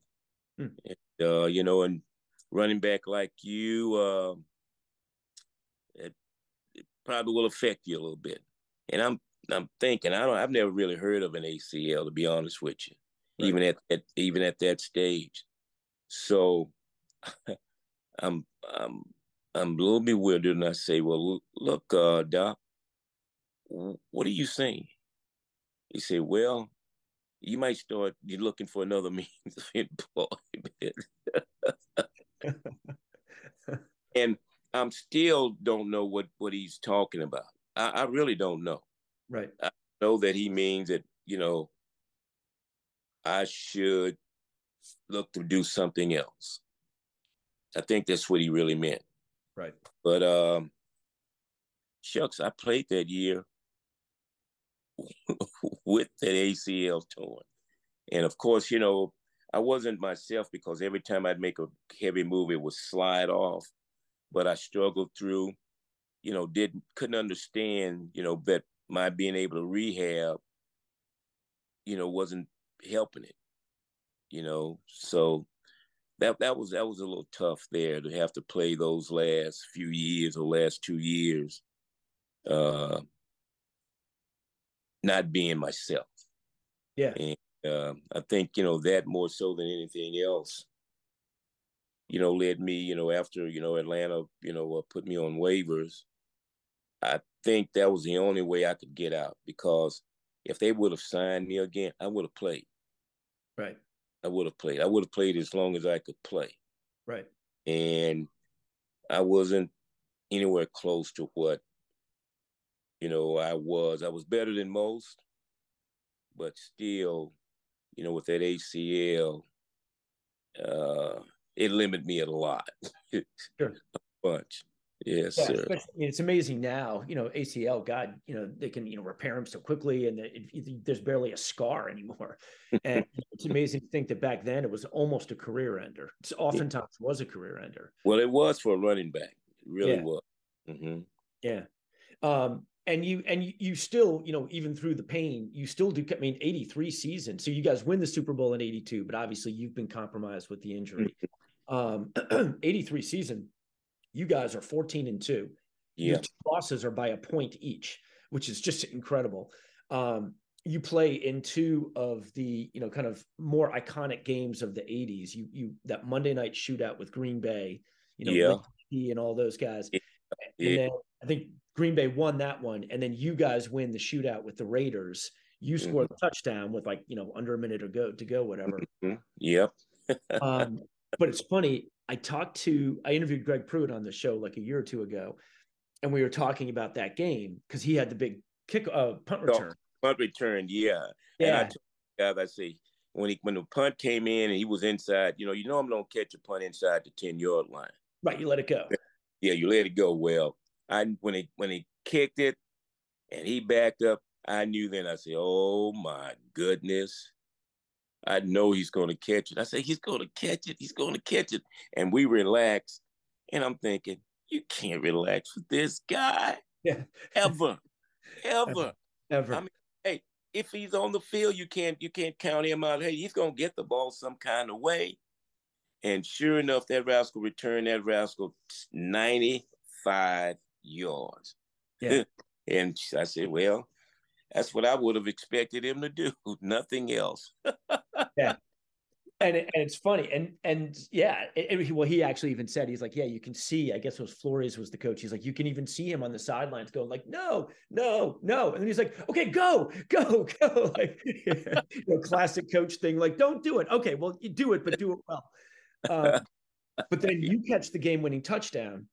Hmm. And, uh, you know, and running back like you, uh, probably will affect you a little bit. And I'm I'm thinking I don't I've never really heard of an ACL to be honest with you, right. even at, at even at that stage. So <laughs> I'm I'm I'm a little bewildered, and I say, "Well, look, uh, Doc, what are you saying?" He said, "Well, you might start you're looking for another <laughs> means of employment." and I'm still don't know what what he's talking about. I, I really don't know. Right. I know that he means that you know I should look to do something else. I think that's what he really meant. Right. But um, shucks, I played that year <laughs> with that ACL torn, and of course, you know, I wasn't myself because every time I'd make a heavy move, it would slide off. But I struggled through, you know, didn't couldn't understand, you know, that my being able to rehab, you know, wasn't helping it. You know, so that that was that was a little tough there to have to play those last few years or last two years, uh, not being myself. Yeah, and uh, I think you know that more so than anything else, you know, led me, you know, after you know Atlanta, you know, uh, put me on waivers. I think that was the only way I could get out because if they would have signed me again, I would have played. Right. I would have played. I would have played as long as I could play. Right. And I wasn't anywhere close to what you know I was. I was better than most, but still, you know, with that ACL, uh, it limited me a lot. <laughs> sure. a bunch. Yes, yeah, sir. I mean, it's amazing now. You know, ACL, God, you know, they can you know repair them so quickly, and it, it, there's barely a scar anymore. <laughs> And it's amazing to think that back then it was almost a career ender. It's oftentimes yeah. was a career ender. Well, it was for a running back. It really yeah. was. Mm-hmm. Yeah. Um, and you and you, you still, you know, even through the pain, you still do. I mean, 83 season. So you guys win the Super Bowl in 82, but obviously you've been compromised with the injury. um, <clears throat> 83 season you guys are 14 and 2. Yeah. Your losses are by a point each, which is just incredible. Um, you play in two of the, you know, kind of more iconic games of the 80s. You you that Monday night shootout with Green Bay, you know, yeah. and all those guys. Yeah. And then I think Green Bay won that one, and then you guys win the shootout with the Raiders. You score mm-hmm. the touchdown with like you know under a minute to go to go, whatever. Mm-hmm. Yep. <laughs> um, but it's funny. I talked to, I interviewed Greg Pruitt on the show like a year or two ago, and we were talking about that game because he had the big kick, uh, punt return. Oh, punt return, yeah. Yeah. And I told guys, I say, when he when the punt came in and he was inside, you know, you know I'm gonna catch a punt inside the 10 yard line. Right, you let it go. Yeah, you let it go. Well, I when he when he kicked it and he backed up, I knew then I said, Oh my goodness. I know he's going to catch it. I say, he's going to catch it. He's going to catch it. And we relax. And I'm thinking, you can't relax with this guy. <laughs> Yeah. Ever. Ever. <laughs> Ever. I mean, hey, if he's on the field, you can't you can't count him out. Hey, he's gonna get the ball some kind of way. And sure enough, that rascal returned that rascal 95 yards. Yeah. <laughs> and I said, well, that's what I would have expected him to do. <laughs> Nothing else. <laughs> yeah. And, it, and it's funny. And, and yeah, it, it, well, he actually even said, he's like, yeah, you can see, I guess it was Flores was the coach. He's like, you can even see him on the sidelines going like, no, no, no. And then he's like, okay, go, go, go. Like, you know, classic coach thing. Like, don't do it. Okay. Well, you do it, but do it well. Um, but then you catch the game winning touchdown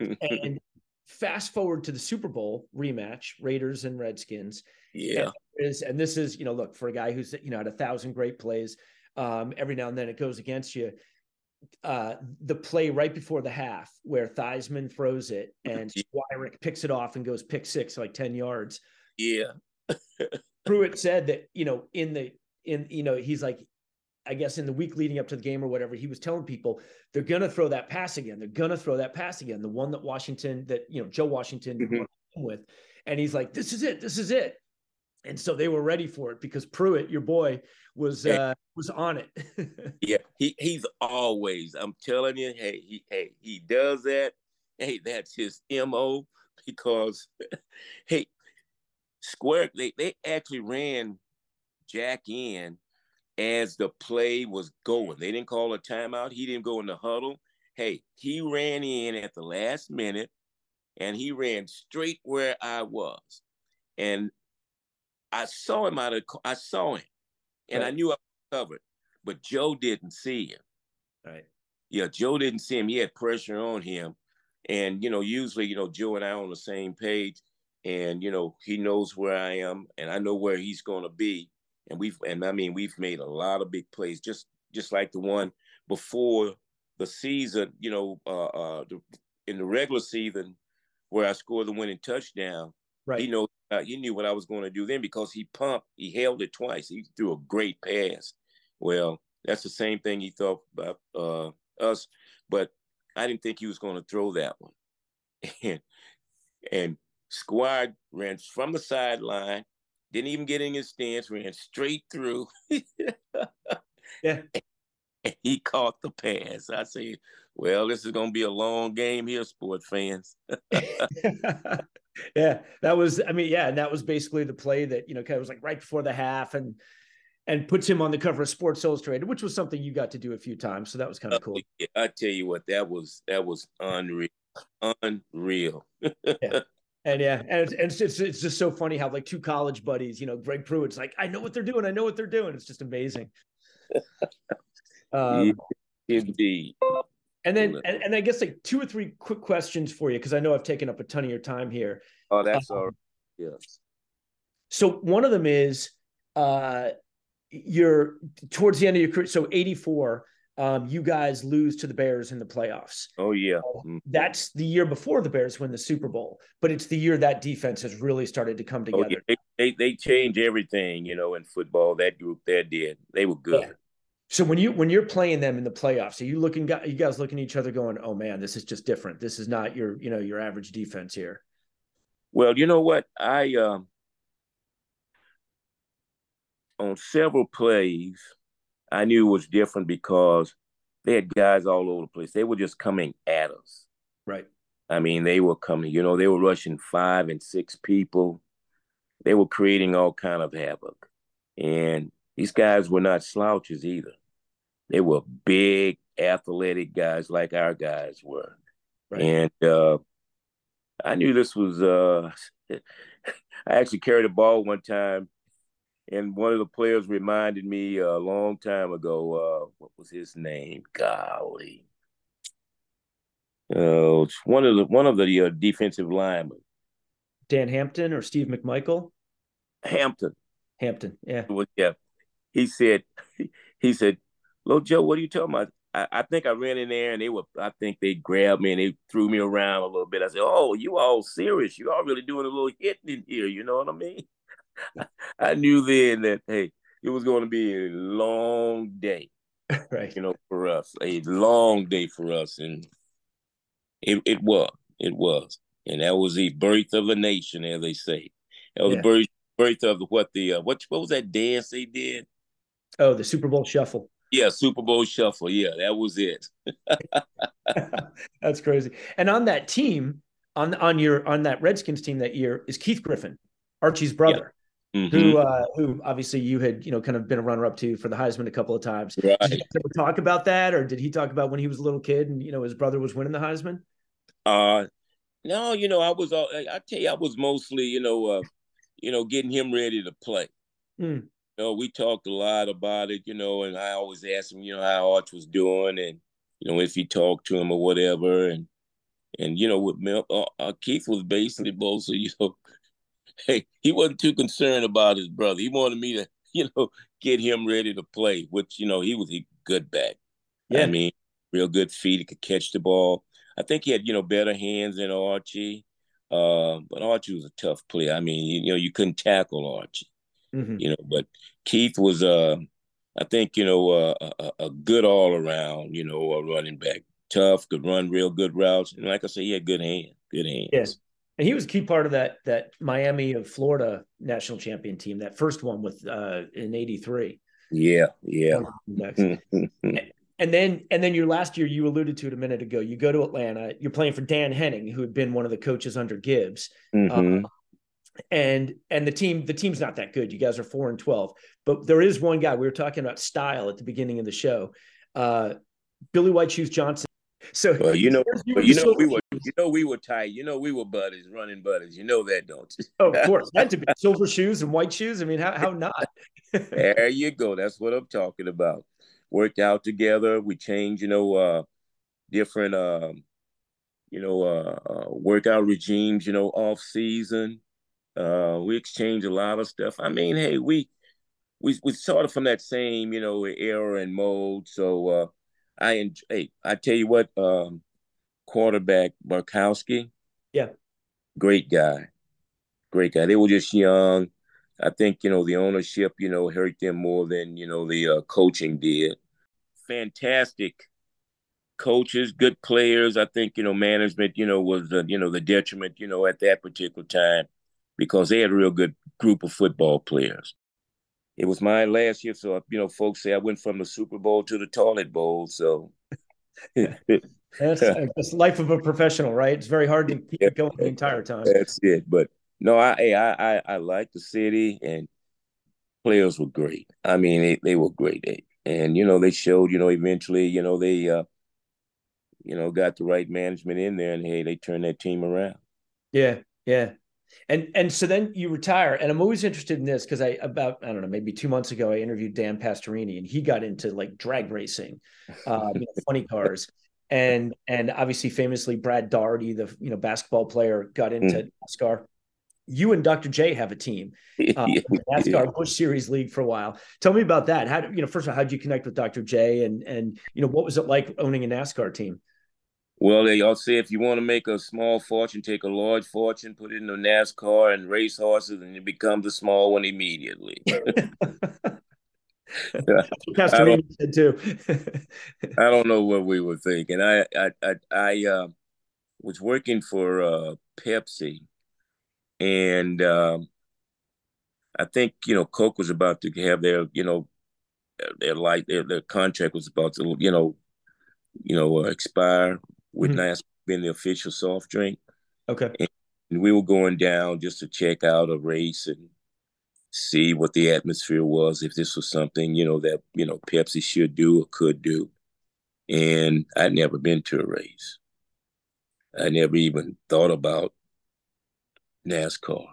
and fast forward to the Super Bowl rematch, Raiders and Redskins. Yeah. And, is, and this is, you know, look, for a guy who's, you know, had a thousand great plays, um, every now and then it goes against you. Uh, the play right before the half where Theismann throws it and Squirek picks it off and goes pick six, like 10 yards. Yeah. <laughs> Pruitt said that, you know, in the, in, you know, he's like, I guess in the week leading up to the game or whatever, he was telling people they're gonna throw that pass again. They're gonna throw that pass again. The one that Washington, that you know, Joe Washington mm-hmm. with, and he's like, "This is it. This is it." And so they were ready for it because Pruitt, your boy, was uh, was on it. <laughs> yeah, he he's always. I'm telling you, hey, he hey he does that. Hey, that's his mo. Because, <laughs> hey, Squirek they they actually ran Jack in as the play was going. They didn't call a timeout. He didn't go in the huddle. Hey, he ran in at the last minute and he ran straight where I was. And I saw him out of I saw him and right. I knew I was covered, but Joe didn't see him. Right. Yeah, Joe didn't see him. He had pressure on him. And you know, usually, you know, Joe and I on the same page, and you know, he knows where I am, and I know where he's going to be. And we've, and I mean, we've made a lot of big plays, just just like the one before the season. You know, uh, uh, the, in the regular season, where I scored the winning touchdown. Right. He knows uh, he knew what I was going to do then because he pumped, he held it twice. He threw a great pass. Well, that's the same thing he thought about uh, us, but I didn't think he was going to throw that one. <laughs> And and Squirek ran from the sideline, didn't even get in his stance, ran straight through. yeah. And <laughs> he caught the pass. I say, well, this is going to be a long game here, sport fans. <laughs> <laughs> yeah, that was. I mean, yeah, and that was basically the play that you know kind of was like right before the half, and and puts him on the cover of Sports Illustrated, which was something you got to do a few times. So that was kind of oh, cool. Yeah, I tell you what, that was that was unreal, unreal. yeah. And yeah, and it's, and it's, it's, just so funny how like two college buddies, you know, Greg Pruitt's like, I know what they're doing, I know what they're doing. It's just amazing. <laughs> um, Indeed. And then, and, and, I guess like two or three quick questions for you because I know I've taken up a ton of your time here. Oh, that's um, all right. Yes. So one of them is, uh, you're towards the end of your career. So 84, um, you guys lose to the Bears in the playoffs. Oh yeah, mm-hmm. that's the year before the Bears win the Super Bowl, but it's the year that defense has really started to come together. Oh, yeah. they, they they change everything, you know, in football. That group there did. They were good. Yeah. So when you when you're playing them in the playoffs, are you looking you guys looking at each other going, "Oh man, this is just different. This is not your you know your average defense here." Well, you know what I um on several plays, I knew it was different because they had guys all over the place. They were just coming at us. Right. I mean, they were coming, you know, they were rushing five and six people. They were creating all kind of havoc. And these guys were not slouches either. They were big, athletic guys like our guys were. Right. And uh, I knew this was uh, <laughs> I actually carried a ball one time and one of the players reminded me a long time ago. Uh, what was his name? Golly, uh, one of the one of the uh, defensive linemen. Dan Hampton or Steve McMichael? Hampton. Hampton. Yeah. Well, yeah. He said. <laughs> He said, "Little Joe, what are you talking about?" I, I, think I ran in there and they were. I think they grabbed me and they threw me around a little bit. I said, "Oh, you all serious? You all really doing a little hitting in here? You know what I mean?" I knew then that hey, it was going to be a long day, <laughs> right? You know, for us, a long day for us, and it it was, it was, and that was the birth of a nation, as they say. That was yeah. the birth birth of what the uh, what what was that dance they did? Oh, the Super Bowl Shuffle. Yeah, Super Bowl Shuffle. Yeah, that was it. <laughs> That's crazy. And on that team, on on your on that Redskins team that year is Keith Griffin, Archie's brother mm-hmm. who uh, who obviously you had you know kind of been a runner up to for the Heisman a couple of times. Right. Did you talk about that, or did he talk about when he was a little kid and you know his brother was winning the Heisman? Uh, no, you know I was all I tell you I was mostly you know uh, you know getting him ready to play. Mm. You know, we talked a lot about it, you know, and I always asked him, you know, how Arch was doing, and you know if he talked to him or whatever, and and you know with Mel, uh, uh, Keith was basically both, so you know hey, he wasn't too concerned about his brother. He wanted me to, <laughs> you know, get him ready to play, which, you know, he was a good back. Yeah. I mean, real good feet. He could catch the ball. I think he had, you know, better hands than Archie. Uh, but Archie was a tough player. I mean, you, you know, you couldn't tackle Archie. Mm-hmm. You know, but Keith was, uh, I think, you know, uh, a, a good all around, you know, a running back. Tough, could run real good routes. And like I said, he had good hands, good hands. Yes and he was a key part of that that Miami of Florida national champion team, that first one with uh in '83. Yeah, yeah. <laughs> and then and then your last year, you alluded to it a minute ago. You go to Atlanta. You're playing for Dan Henning, who had been one of the coaches under Gibbs. Mm-hmm. Uh, and and the team the team's not that good. You guys are four and twelve, but there is one guy we were talking about style at the beginning of the show. Uh, Billy White Shoes Johnson so well, you know, you know, we were, you know, we were tight. You know, we were buddies, running buddies. You know that, don't you? oh, of course, <laughs> had to be silver shoes and white shoes. I mean, how how not? there you go. That's what I'm talking about. Worked out together. We changed, you know, uh, different, um, you know, uh, uh, workout regimes, you know, off season. Uh, we exchange a lot of stuff. I mean, hey, we we we sort of from that same, you know, era and mode. So uh, I hey, I tell you what, um, quarterback Bartkowski, yeah, great guy, great guy. They were just young. I think you know the ownership, you know, hurt them more than you know the uh, coaching did. Fantastic coaches, good players. I think you know management, you know, was uh, you know the detriment, you know, at that particular time because they had a real good group of football players. It was mine last year, so you know, folks say I went from the Super Bowl to the toilet bowl. So <laughs> that's, that's life of a professional, right? It's very hard to keep yeah, going the entire time. That's it. But no, I I I, I like the city and players were great. I mean, they, they were great. They, and you know, they showed, you know, eventually, you know, they uh you know, got the right management in there and hey, they turned that team around. Yeah, yeah. And and so then you retire, and I'm always interested in this because I about I don't know maybe two months ago I interviewed Dan Pastorini, and he got into like drag racing, uh, you know, funny cars, and and obviously famously Brad Daugherty, the you know basketball player, got into mm. NASCAR you and Dr. J have a team, uh, <laughs> NASCAR. Busch Series League for a while. Tell me about that. How you know? First of all, how did you connect with Dr. J, and and you know what was it like owning a NASCAR team? Well, they all say if you want to make a small fortune, take a large fortune, put it in a NASCAR and race horses, and you become the small one immediately. <laughs> <laughs> Pastor said too. <laughs> I don't know what we were thinking. I I I, I uh, was working for uh, Pepsi and um, I think you know Coke was about to have their you know their like their, their contract was about to you know you know uh, expire with mm-hmm. NASCAR being the official soft drink. Okay. And we were going down just to check out a race and see what the atmosphere was if this was something you know that you know Pepsi should do or could do. And I'd never been to a race. I never even thought about NASCAR.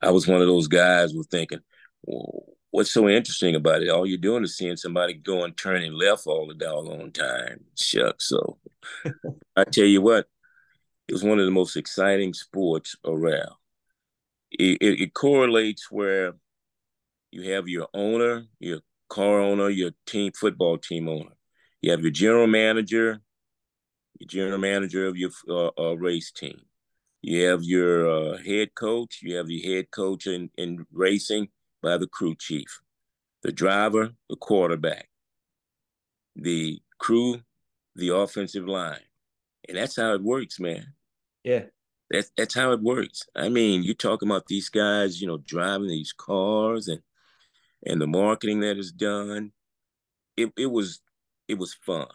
I was one of those guys who thinking, well, what's so interesting about it? All you're doing is seeing somebody going turning left all the doggone time. Shucks. So <laughs> I tell you what, it was one of the most exciting sports around. It, it, it correlates where you have your owner, your car owner, your team football team owner. You have your general manager, your general manager of your uh, uh, race team. You have your uh, head coach. You have the head coach in, in racing by the crew chief, the driver, the quarterback, the crew, the offensive line, and that's how it works, man. Yeah, that's that's how it works. I mean, you're talking about these guys, you know, driving these cars and and the marketing that is done. It it was it was fun.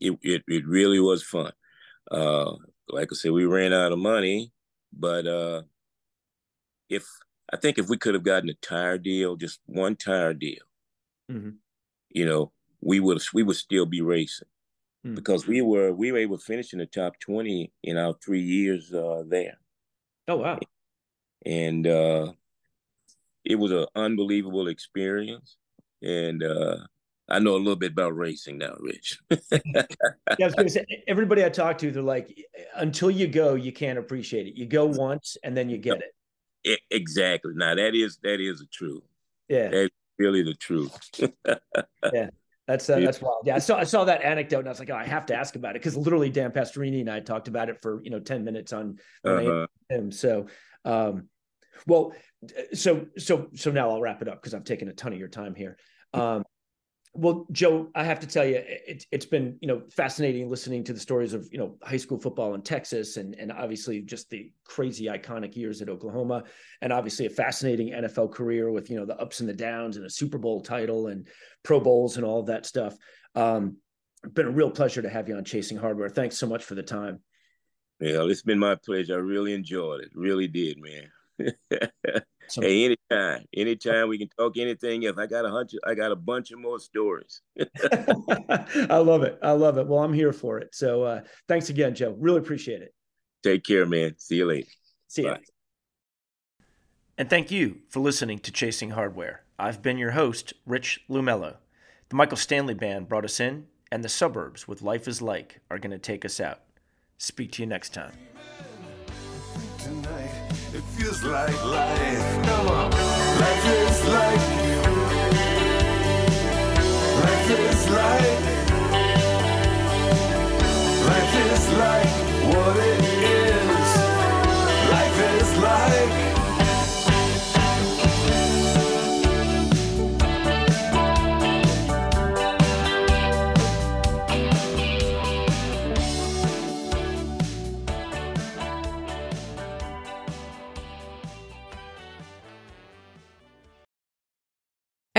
It it, it really was fun. Uh, like I said, we ran out of money, but uh, if I think if we could have gotten a tire deal, just one tire deal, mm-hmm. you know, we would we would still be racing mm-hmm. because we were we were able to finish in the top twenty in our three years uh, there. Oh wow! And uh, it was an unbelievable experience, and uh, I know a little bit about racing now, Rich. <laughs> yeah, I was to say, everybody I talk to, they're like, until you go, you can't appreciate it. You go once and then you get it. Exactly. Now that is that is the truth. Yeah, that's really the truth. <laughs> yeah, that's uh, that's wild. Yeah, I saw I saw that anecdote and I was like, oh, I have to ask about it because literally Dan Pastorini and I talked about it for you know ten minutes on, on uh-huh. him. So, um, well, so so so now I'll wrap it up because I've taken a ton of your time here. Um, well, Joe, I have to tell you, it, has been you know fascinating listening to the stories of you know high school football in Texas, and and obviously just the crazy iconic years at Oklahoma, and obviously a fascinating NFL career with you know the ups and the downs and a Super Bowl title and Pro Bowls and all of that stuff. Um, been a real pleasure to have you on Chasing Hardware. Thanks so much for the time. Yeah, it's been my pleasure. I really enjoyed it. Really did, man. <laughs> So, hey, anytime, anytime we can talk anything. If I got a hunch, I got a bunch of more stories. <laughs> I love it. I love it. Well, I'm here for it. So uh, thanks again, Joe. Really appreciate it. Take care, man. See you later. See you. And thank you for listening to Chasing Hardware. I've been your host, Rich Lumello. The Michael Stanley Band brought us in, and the suburbs with Life is Like are going to take us out. Speak to you next time. Tonight, feels like life. Come on. Life is like. Life is like. Life is like what it